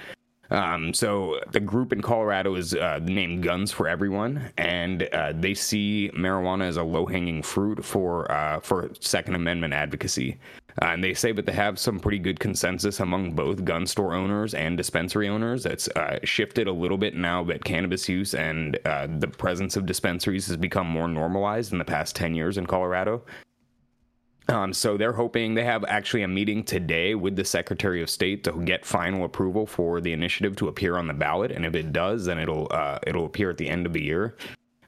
Um, so the group in Colorado is uh, named Guns for Everyone, and uh, they see marijuana as a low hanging fruit for uh, for Second Amendment advocacy. Uh, and they say that they have some pretty good consensus among both gun store owners and dispensary owners. It's uh, shifted a little bit now that cannabis use and uh, the presence of dispensaries has become more normalized in the past 10 years in Colorado. Um, so they're hoping they have actually a meeting today with the Secretary of State to get final approval for the initiative to appear on the ballot, and if it does, then it'll uh, it'll appear at the end of the year.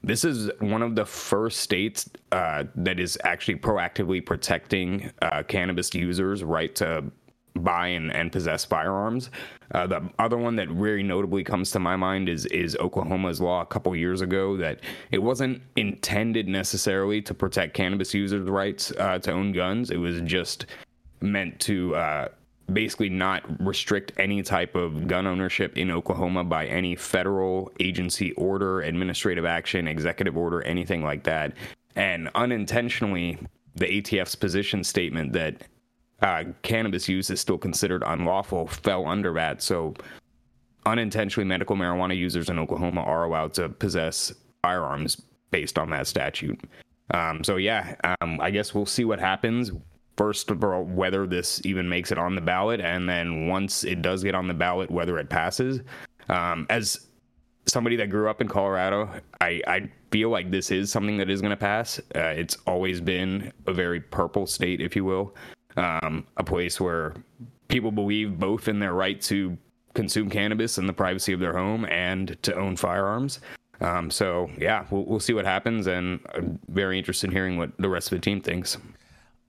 This is one of the first states uh, that is actually proactively protecting uh, cannabis users' right to buy and, and possess firearms. Uh, the other one that very notably comes to my mind is is Oklahoma's law a couple years ago that it wasn't intended necessarily to protect cannabis users' rights uh, to own guns. It was just meant to uh, basically not restrict any type of gun ownership in Oklahoma by any federal agency order, administrative action, executive order, anything like that. And unintentionally, the ATF's position statement that uh, cannabis use is still considered unlawful fell under that. So unintentionally, medical marijuana users in Oklahoma are allowed to possess firearms based on that statute. Um, so yeah, um, I guess we'll see what happens. First of all, whether this even makes it on the ballot, and then once it does get on the ballot, whether it passes. Um, as somebody that grew up in Colorado, I, I feel like this is something that is going to pass. Uh, it's always been a very purple state, if you will, um, a place where people believe both in their right to consume cannabis in the privacy of their home and to own firearms. Um, so yeah, we'll, we'll see what happens, and I'm very interested in hearing what the rest of the team thinks.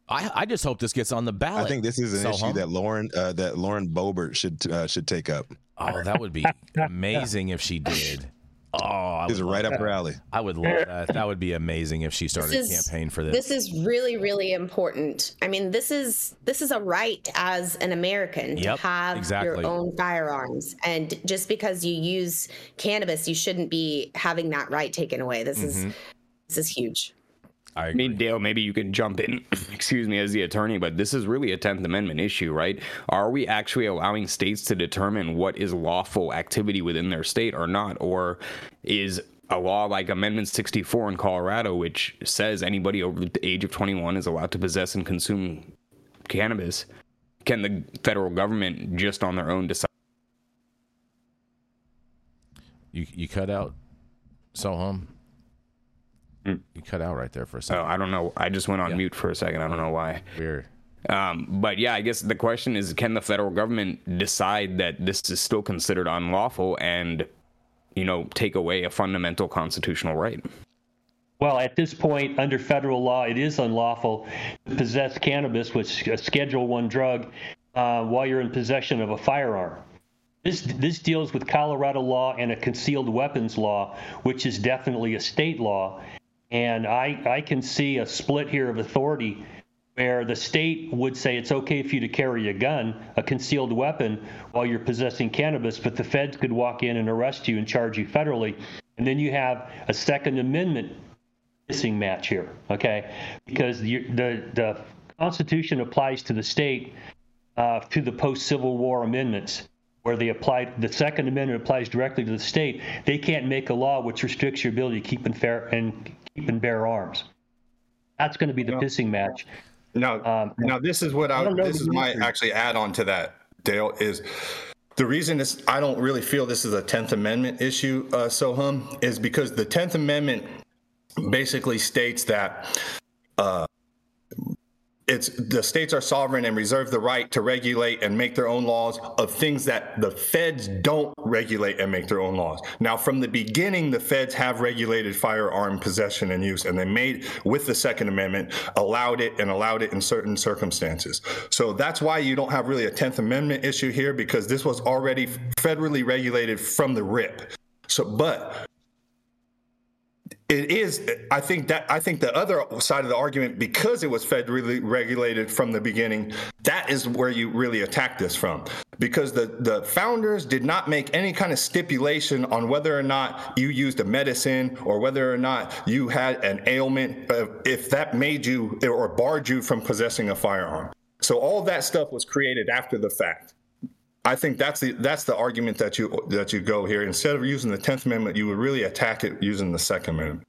I, I just hope this gets on the ballot. I think this is an So, issue huh? that Lauren uh, that Lauren Boebert should uh, should take up. Oh, that would be amazing if she did. Oh, I This is would right up her alley. I would love that. That would be amazing if she started This a campaign for this. This is really, really important. I mean, this is this is a right as an American Yep, to have exactly. your own firearms. And just because you use cannabis, you shouldn't be having that right taken away. This is Mhm. this is huge. I I mean, Dale, maybe you can jump in, excuse me, as the attorney, but this is really a 10th Amendment issue, right? Are we actually allowing states to determine what is lawful activity within their state or not? Or is a law like Amendment 64 in Colorado, which says anybody over the age of 21 is allowed to possess and consume cannabis, can the federal government just on their own decide? you you cut out Sohum. Um, Hmm. You cut out right there for a second. Oh, second. I don't know. I just went on Yeah. mute for a second. I don't know why. Weird. Um, but yeah, I guess the question is can the federal government decide that this is still considered unlawful and, you know, take away a fundamental constitutional right? Well, at this point, under federal law, it is unlawful to possess cannabis, which is a Schedule One drug, uh, while you're in possession of a firearm. This this deals with Colorado law and a concealed weapons law, which is definitely a state law. And I I can see a split here of authority where the state would say it's okay for you to carry a gun, a concealed weapon, while you're possessing cannabis, but the feds could walk in and arrest you and charge you federally. And then you have a Second Amendment missing match here, okay? Because the the, the Constitution applies to the state uh, to the post Civil War amendments, where they applied. The Second Amendment applies directly to the state. They can't make a law which restricts your ability to keep and fair and and bear arms. That's going to be the Yeah. pissing match. Now, Um, now this is what I, don't this is my actually add on to that, Dale, is the reason this I don't really feel this is a 10th Amendment issue, uh, Sohum, is because the 10th Amendment basically states that uh, it's the states are sovereign and reserve the right to regulate and make their own laws of things that the feds don't regulate and make their own laws. Now, from the beginning, the feds have regulated firearm possession and use, and they made with the Second Amendment allowed it and allowed it in certain circumstances. So that's why you don't have really a Tenth Amendment issue here because this was already federally regulated from the rip. So, but it is i think that i think the other side of the argument because it was federally regulated from the beginning that is where you really attack this from. Because the the founders did not make any kind of stipulation on whether or not you used a medicine or whether or not you had an ailment uh, if that made you or barred you from possessing a firearm. So all that stuff was created after the fact I think that's the that's the argument that you that you go here. Instead of using the Tenth Amendment, you would really attack it using the Second Amendment.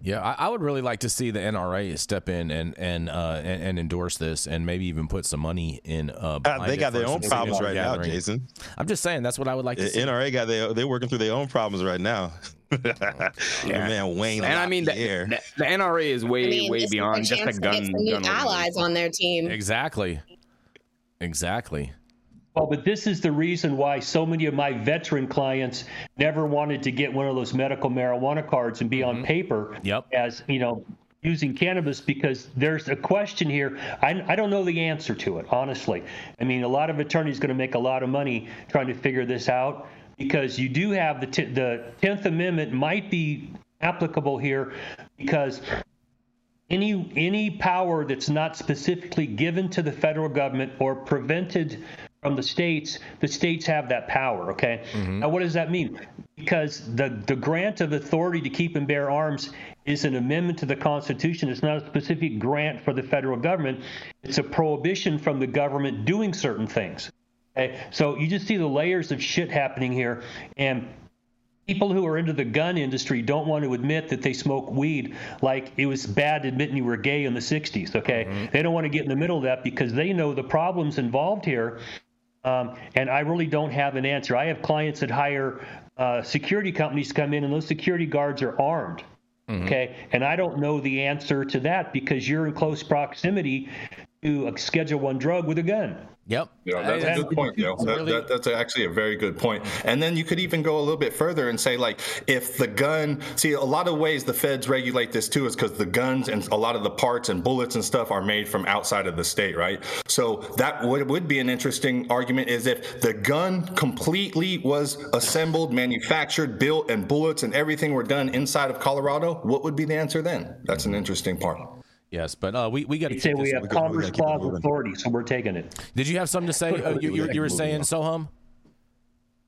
Yeah, I, I, would really like to see the NRA step in and and uh, and, and, endorse this, and maybe even put some money in. Uh, uh they got their own problems right gathering. now, Jason. I'm just saying that's what I would like to the see. NRA got they they're working through their own problems right now. yeah. man, Wayne. And I mean, the, the, the, NRA is way I mean, way beyond just a gun. gun allies on their team. Exactly. Exactly. Well, but this is the reason why so many of my veteran clients never wanted to get one of those medical marijuana cards and be mm-hmm. on paper yep. as, you know, using cannabis because there's a question here. I, I don't know the answer to it, honestly. I mean, a lot of attorneys going to make a lot of money trying to figure this out because you do have the, t- the 10th Amendment might be applicable here because any any power that's not specifically given to the federal government or prevented from the states, the states have that power. Okay. Mm-hmm. Now, what does that mean? Because the the grant of authority to keep and bear arms is an amendment to the Constitution. It's not a specific grant for the federal government. It's a prohibition from the government doing certain things. Okay. So you just see the layers of shit happening here, and people who are into the gun industry don't want to admit that they smoke weed like it was bad admitting you were gay in the 60s okay mm-hmm. they don't want to get in the middle of that because they know the problems involved here um, and i really don't have an answer i have clients that hire uh, security companies to come in and those security guards are armed mm-hmm. okay and i don't know the answer to that because you're in close proximity to a schedule one drug with a gun Yep. Yeah, uh, that's a good point, That, really... that, that's actually a very good point. And then you could even go a little bit further and say, like, if the gun, see, a lot of ways the feds regulate this too is because the guns and a lot of the parts and bullets and stuff are made from outside of the state, right? So that would, would be an interesting argument is if the gun completely was assembled, manufactured, built, and bullets and everything were done inside of Colorado, what would be the answer then? That's an interesting part. Yes, but uh, we we got to say we have Commerce Clause authority, so we're taking it. Did you have something to say? Uh, you, you, you, were saying Sohum.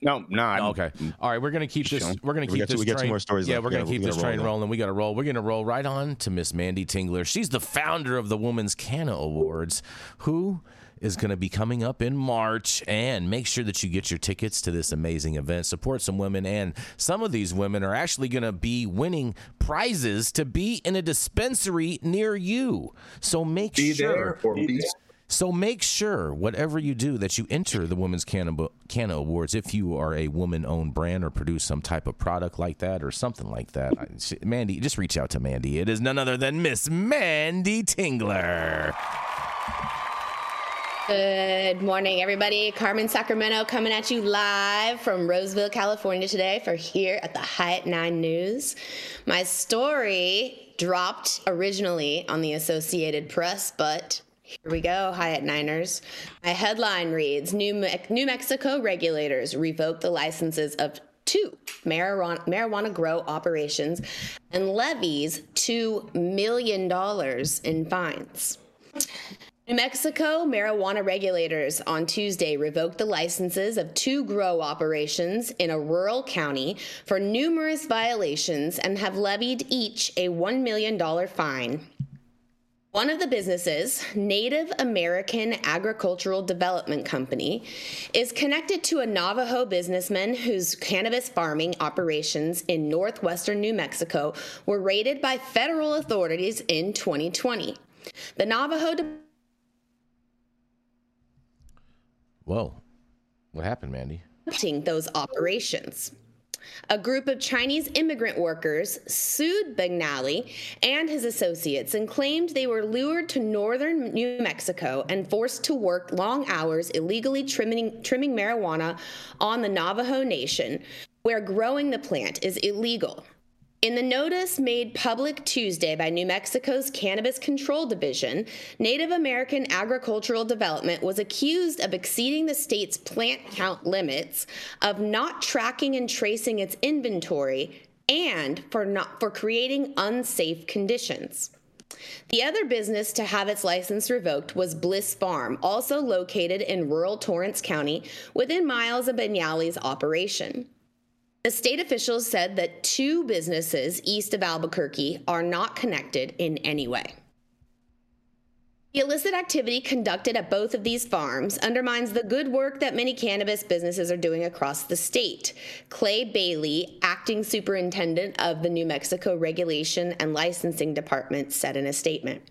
No, no. Oh, okay. All right, we're gonna keep this. We're gonna keep this. we got two more stories. Yeah, left. we're gonna keep this train rolling. We got to roll. We're gonna roll right on to Miss Manndie Tingler. She's the founder of the Women's Canna Awards. Who is going to be coming up in March. And make sure that you get your tickets to this amazing event. Support some women. And some of these women are actually going to be winning prizes to be in a dispensary near you. So make be sure. There or be so make sure, whatever you do, that you enter the Women's Canna, Canna Awards if you are a woman-owned brand or produce some type of product like that or something like that. Manndie, just reach out to Manndie. It is none other than Miss Manndie Tingler. Good morning, everybody. Carmen Sacramento coming at you live from Roseville, California today for here at the at Nine News. My story dropped originally on the Associated Press, but here we go, at Niners. My headline reads New, Me- New Mexico regulators revoke the licenses of two marijuana, marijuana grow operations and levies $2 million in fines. New Mexico marijuana regulators on Tuesday revoked the licenses of two grow operations in a rural county for numerous violations and have levied each a $1 million fine. One of the businesses, Native American Agricultural Development Company, is connected to a Navajo businessman whose cannabis farming operations in northwestern New Mexico were raided by federal authorities in 2020. The Navajo Whoa. What happened, Manndie? Those operations. A group of Chinese immigrant workers sued Benally and his associates and claimed they were lured to northern New Mexico and forced to work long hours illegally trimming, trimming marijuana on the Navajo Nation, where growing the plant is illegal. In the notice made public Tuesday by New Mexico's Cannabis Control Division, Native American Agricultural Development was accused of exceeding the state's plant count limits, of not tracking and tracing its inventory, and for not for creating unsafe conditions. The other business to have its license revoked was Bliss Farm, also located in rural Torrance County, within miles of Benally's operation. The state officials said that two businesses east of Albuquerque are not connected in any way. The illicit activity conducted at both of these farms undermines the good work that many cannabis businesses are doing across the state. Clay Bailey, acting superintendent of the New Mexico Regulation and Licensing Department, said in a statement.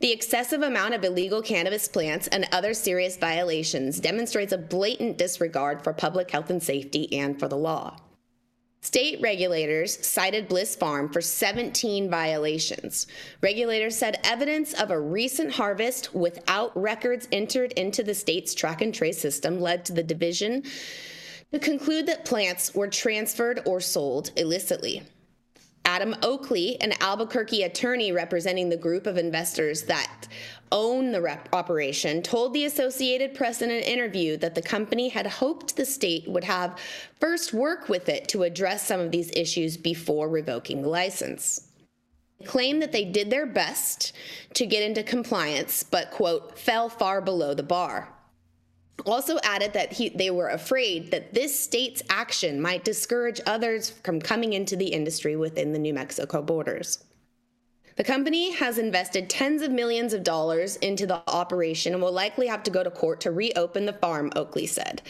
The excessive amount of illegal cannabis plants and other serious violations demonstrates a blatant disregard for public health and safety and for the law. State regulators cited Bliss Farm for 17 violations. Regulators said evidence of a recent harvest without records entered into the state's track and trace system led to the division to conclude that plants were transferred or sold illicitly. Adam Oakley, an Albuquerque attorney representing the group of investors that own the rep- operation, told the Associated Press in an interview that the company had hoped the state would have first work with it to address some of these issues before revoking the license. Claimed that they did their best to get into compliance, but, quote, fell far below the bar also added that he, they were afraid that this state's action might discourage others from coming into the industry within the New Mexico borders. The company has invested tens of millions of dollars into the operation and will likely have to go to court to reopen the farm, Oakley said.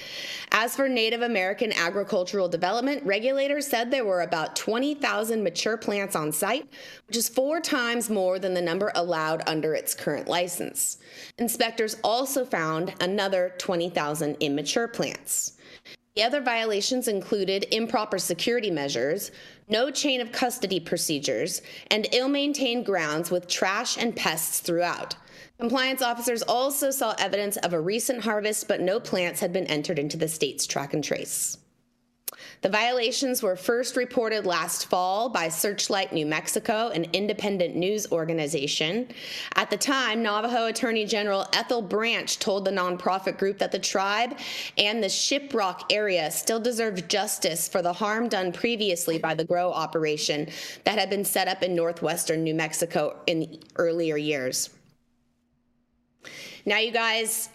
As for Native American agricultural development, regulators said there were about 20,000 mature plants on site, which is four times more than the number allowed under its current license. Inspectors also found another 20,000 immature plants. The other violations included improper security measures, no chain of custody procedures, and ill maintained grounds with trash and pests throughout. Compliance officers also saw evidence of a recent harvest, but no plants had been entered into the state's track and trace. The violations were first reported last fall by Searchlight New Mexico, an independent news organization. At the time, Navajo Attorney General Ethel Branch told the nonprofit group that the tribe and the Shiprock area still deserved justice for the harm done previously by the grow operation that had been set up in northwestern New Mexico in earlier years. Now, you guys,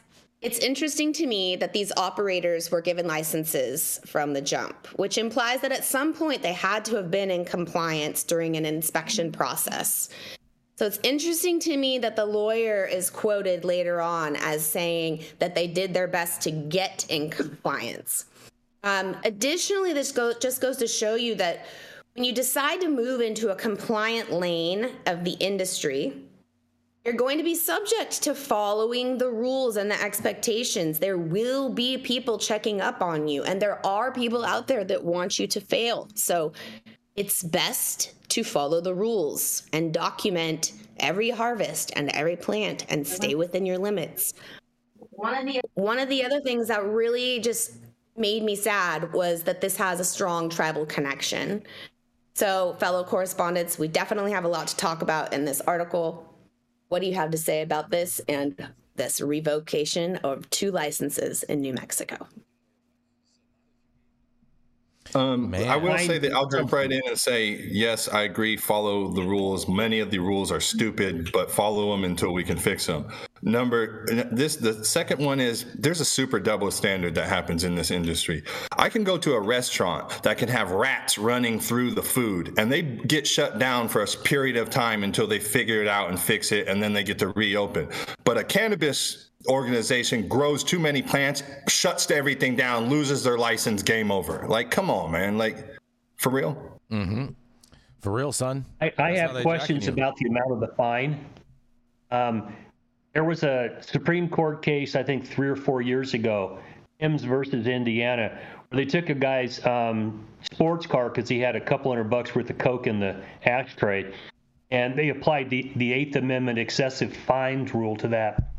it's interesting to me that these operators were given licenses from the jump, which implies that at some point they had to have been in compliance during an inspection process. So it's interesting to me that the lawyer is quoted later on as saying that they did their best to get in compliance. Um, additionally, this go- just goes to show you that when you decide to move into a compliant lane of the industry, you're going to be subject to following the rules and the expectations. There will be people checking up on you, and there are people out there that want you to fail. So it's best to follow the rules and document every harvest and every plant and stay uh-huh. within your limits. One of the one of the other things that really just made me sad was that this has a strong tribal connection. So, fellow correspondents, we definitely have a lot to talk about in this article. What do you have to say about this and this revocation of two licenses in New Mexico? Um, I will say that I'll jump right in and say, yes, I agree. Follow the rules. Many of the rules are stupid, but follow them until we can fix them. Number this, the second one is there's a super double standard that happens in this industry. I can go to a restaurant that can have rats running through the food, and they get shut down for a period of time until they figure it out and fix it, and then they get to reopen. But a cannabis organization grows too many plants, shuts everything down, loses their license, game over. Like, come on, man. Like, for real? Mm-hmm. For real, son. I, I have questions about the amount of the fine. Um, there was a Supreme Court case, I think, three or four years ago, Timbs versus Indiana, where They took a guy's um, sports car because he had a couple hundred bucks worth of coke in the ashtray, and they applied the, the Eighth Amendment excessive fines rule to that.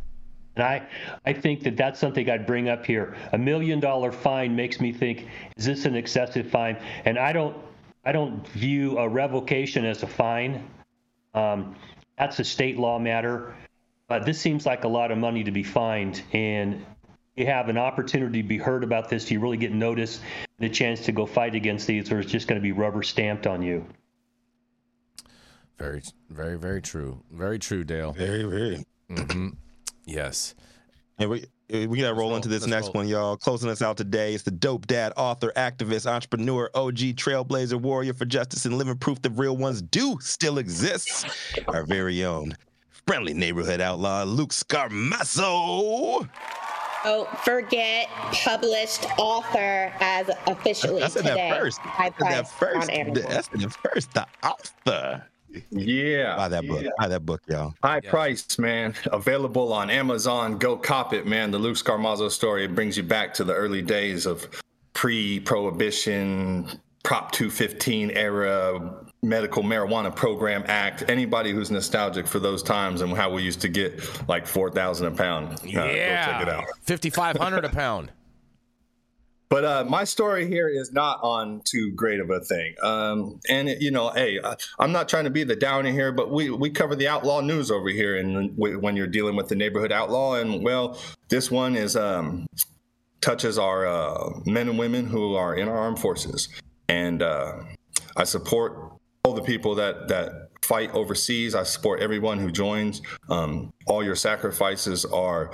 And I, I think that that's something I'd bring up here. A million dollar fine makes me think, is this an excessive fine? And I don't, I don't view a revocation as a fine. Um, that's a state law matter. But this seems like a lot of money to be fined, and you have an opportunity to be heard about this. Do you really get notice and a chance to go fight against these, or it's just going to be rubber stamped on you? Very, very, very true. Very true, Dale. Very, very. hmm Yes. And we we gotta roll roll. into this Let's next roll. one, y'all. Closing us out today. is the dope dad, author, activist, entrepreneur, OG, trailblazer, warrior for justice, and living proof that real ones do still exist. Our very own friendly neighborhood outlaw, Luke Scarmazzo. Don't forget published author as officially I said today. that first. I said that first. That's the first. The author. Yeah. Buy that book. Buy that book, y'all. High Yeah. price, man. Available on Amazon. Go cop it, man. The Luke Scarmazzo story. It brings you back to the early days of pre-prohibition, Prop 215 era, Medical Marijuana Program Act. Anybody who's nostalgic for those times and how we used to get like 4,000 a pound. uh, Yeah. Go check it out. 5500 a pound. But uh, my story here is not on too great of a thing. Um, and, it, you know, hey, I'm not trying to be the downer here, but we, we cover the outlaw news over here. And when you're dealing with the neighborhood outlaw, and well, this one is um, touches our uh, men and women who are in our armed forces. And uh, I support all the people that, that fight overseas. I support everyone who joins. Um, all your sacrifices are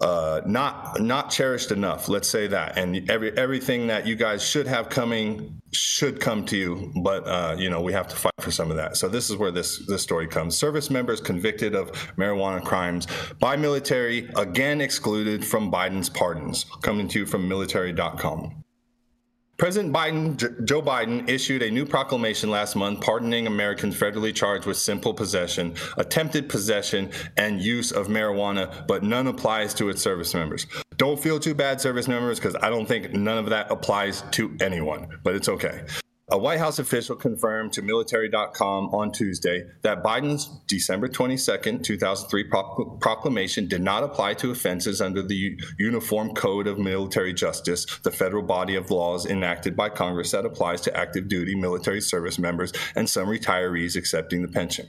uh, not not cherished enough. Let's say that, and every everything that you guys should have coming should come to you, but uh, you know we have to fight for some of that. So this is where this this story comes. Service members convicted of marijuana crimes by military again excluded from Biden's pardons. Coming to you from military.com. President Biden, J- Joe Biden, issued a new proclamation last month pardoning Americans federally charged with simple possession, attempted possession, and use of marijuana, but none applies to its service members. Don't feel too bad, service members, because I don't think none of that applies to anyone, but it's okay. A White House official confirmed to military.com on Tuesday that Biden's December 22, 2003 proc- proclamation did not apply to offenses under the Uniform Code of Military Justice, the federal body of laws enacted by Congress that applies to active duty military service members and some retirees accepting the pension.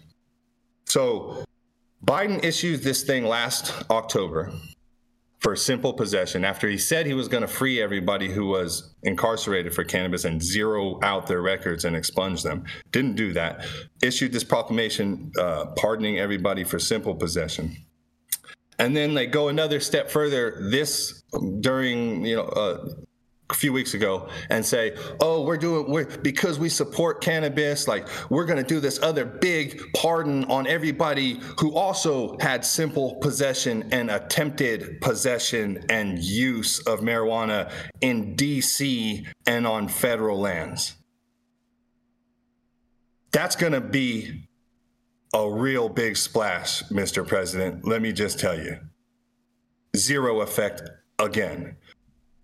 So, Biden issued this thing last October for simple possession after he said he was going to free everybody who was incarcerated for cannabis and zero out their records and expunge them. Didn't do that. Issued this proclamation uh, pardoning everybody for simple possession. And then they go another step further this during, you know, uh, a few weeks ago and say, "Oh, we're doing we're because we support cannabis, like we're going to do this other big pardon on everybody who also had simple possession and attempted possession and use of marijuana in DC and on federal lands." That's going to be a real big splash, Mr. President. Let me just tell you. Zero effect again.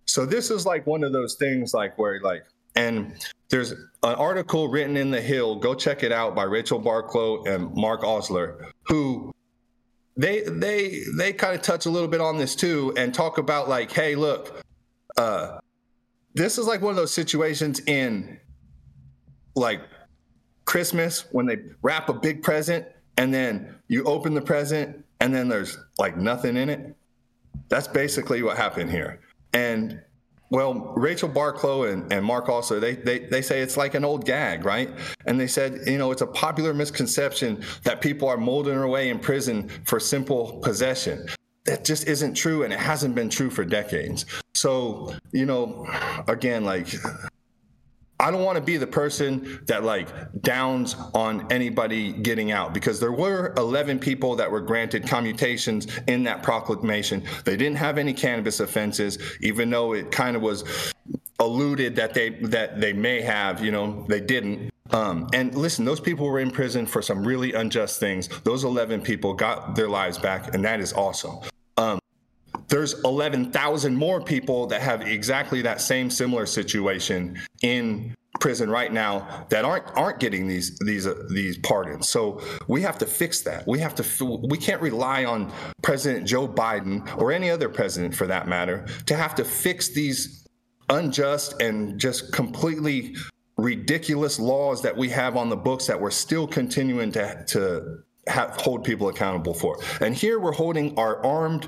So this is like one of those things like where like and there's an article written in the Hill. Go check it out by Rachel Barkow and Mark Osler, who they they they kind of touch a little bit on this too and talk about like, hey, look, uh, this is like one of those situations in like Christmas when they wrap a big present and then you open the present and then there's like nothing in it. That's basically what happened here. And well, Rachel Barkow and, and Mark Osler, they, they, they say it's like an old gag, right? And they said, you know, it's a popular misconception that people are molding away in prison for simple possession. That just isn't true, and it hasn't been true for decades. So, you know, again, like, I don't want to be the person that like downs on anybody getting out because there were 11 people that were granted commutations in that proclamation. They didn't have any cannabis offenses, even though it kind of was alluded that they that they may have. You know, they didn't. Um, and listen, those people were in prison for some really unjust things. Those 11 people got their lives back, and that is awesome. There's 11,000 more people that have exactly that same similar situation in prison right now that aren't aren't getting these these uh, these pardons. So we have to fix that. We have to we can't rely on President Joe Biden or any other president for that matter to have to fix these unjust and just completely ridiculous laws that we have on the books that we're still continuing to to have, hold people accountable for. And here we're holding our armed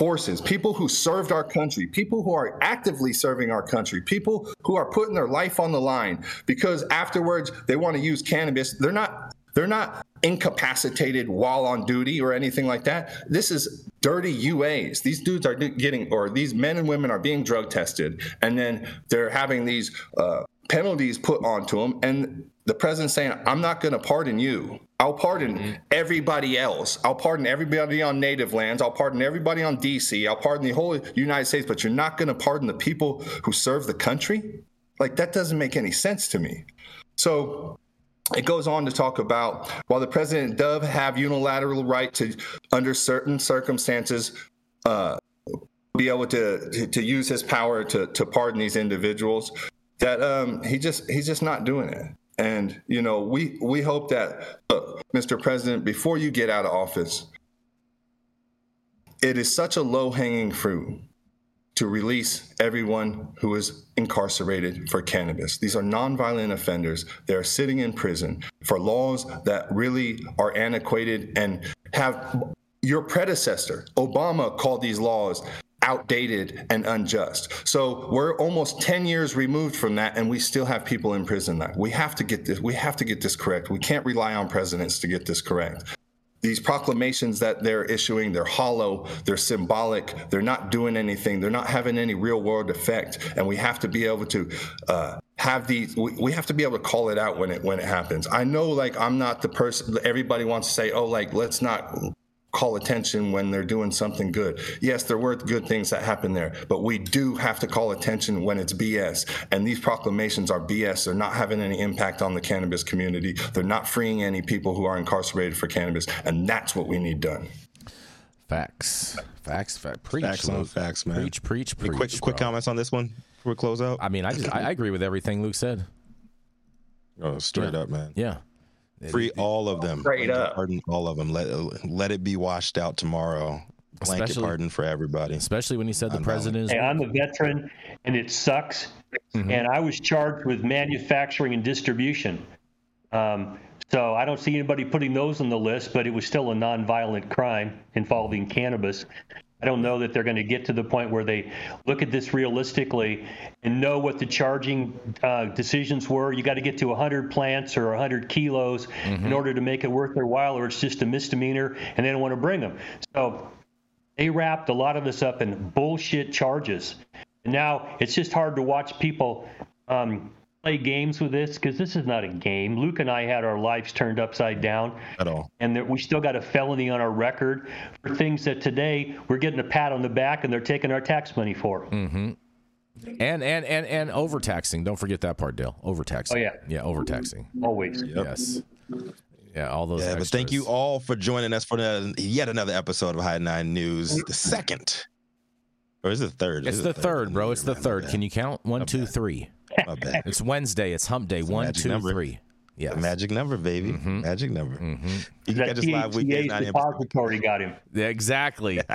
forces, people who served our country, people who are actively serving our country, people who are putting their life on the line because afterwards they want to use cannabis. They're not they're not incapacitated while on duty or anything like that. This is dirty UAs. These dudes are getting, or these men and women are being drug tested, and then they're having these uh, penalties put onto them. And the president saying, I'm not going to pardon you. I'll pardon mm-hmm. everybody else. I'll pardon everybody on native lands. I'll pardon everybody on DC. I'll pardon the whole United States, but you're not going to pardon the people who serve the country? Like, that doesn't make any sense to me. So, it goes on to talk about while the president does have unilateral right to, under certain circumstances, uh, be able to, to, to use his power to to pardon these individuals, that um, he just he's just not doing it. And you know, we we hope that, look, Mr. President, before you get out of office, it is such a low hanging fruit to release everyone who is incarcerated for cannabis. These are nonviolent offenders. They are sitting in prison for laws that really are antiquated and have your predecessor, Obama, called these laws outdated and unjust. So we're almost 10 years removed from that and we still have people in prison that. We have to get this we have to get this correct. We can't rely on presidents to get this correct. These proclamations that they're issuing, they're hollow, they're symbolic, they're not doing anything, they're not having any real world effect, and we have to be able to uh, have these. We, we have to be able to call it out when it when it happens. I know, like I'm not the person. Everybody wants to say, "Oh, like let's not call attention when they're doing something good. Yes, there were good things that happened there, but we do have to call attention when it's BS. And these proclamations are BS. They're not having any impact on the cannabis community. They're not freeing any people who are incarcerated for cannabis. And that's what we need done. Facts. Facts. Fact. Preach. Facts on facts, man. Preach, preach, preach. quick, quick comments on this one before we close out? I mean, I just I, I agree with everything Luke said. Oh, straight yeah. up, man. Yeah. Free all of them. Straight up. Pardon all of them. Let let it be washed out tomorrow. Blanket Especially- pardon for everybody. Especially when he said the president is. Hey, I'm a veteran, and it sucks. And I was charged with manufacturing and distribution. Um, so I don't see anybody putting those on the list, but it was still a nonviolent crime involving cannabis. I don't know that they're going to get to the point where they look at this realistically and know what the charging uh, decisions were. You got to get to 100 plants or 100 kilos in order to make it worth their while, or it's just a misdemeanor, and they don't want to bring them. So they wrapped a lot of this up in bullshit charges. And now it's just hard to watch people um, play games with this because this is not a game. Luke and I had our lives turned upside down At all. and that we still got a felony on our record for things that today we're getting a pat on the back and they're taking our tax money for. Mm-hmm. And and and and overtaxing. Don't forget that part, Dale. Overtaxing. Oh, yeah. Yeah, overtaxing. Always. Yes. Yeah, all those. Yeah, but thank you all for joining us for the, yet another episode of High Nine News, the second. Or is it third? It's Is the it third, bro. It's the third. Can you count? One, two, three. It's Wednesday. It's Hump Day. a One, two, three. Yes. Magic number, baby. Mhm. Magic number. Mhm. You can That catch us live weekdays, THCA 9 a.m. depository got him. Yeah, exactly.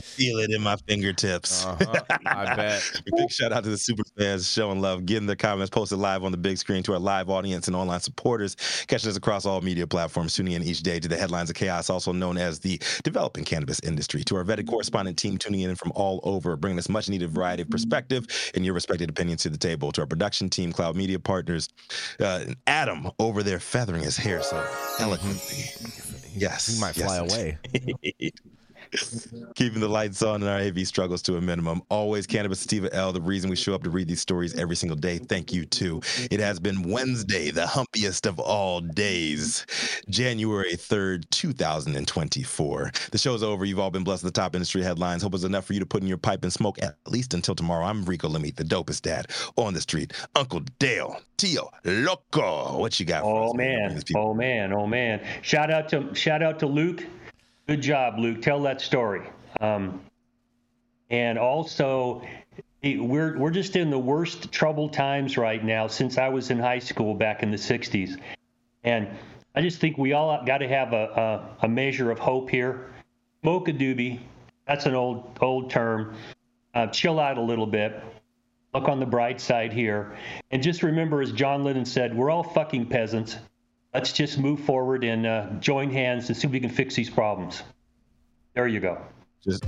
Feel it in my fingertips. Uh-huh. I bet. Big shout out to the super fans showing love, getting their comments posted live on the big screen to our live audience and online supporters, catching us across all media platforms, tuning in each day to the headlines of chaos, also known as the developing cannabis industry. To our vetted correspondent team tuning in from all over, bringing us much needed variety of perspective and your respected opinions to the table. To our production team, Cloud Media Partners, uh, Adam over there feathering his hair so eloquently. Yes. He might fly indeed. away. Keeping the lights on and our AV struggles to a minimum. Always Cannabis Sativa L, the reason we show up to read these stories every single day. Thank you, too. It has been Wednesday, the humpiest of all days, January 3rd, 2024. The show's over. You've all been blessed with the top industry headlines. Hope it's enough for you to put in your pipe and smoke at least until tomorrow. I'm Rico Lamitte, the dopest dad on the street. Uncle Dale, Tio Loco. What you got for Oh man. Oh man. Oh man. Shout out to shout out to Luke. Good job, Luke. Tell that story. Um, and also, we're we're just in the worst troubled times right now since I was in high school back in the '60s, and I just think we all got to have a, a, a measure of hope here. Smoke a doobie. That's an old old term. Uh, chill out a little bit. Look on the bright side here, and just remember, as John Lennon said, we're all fucking peasants. Let's just move forward and uh, join hands and see if we can fix these problems. There you go. Just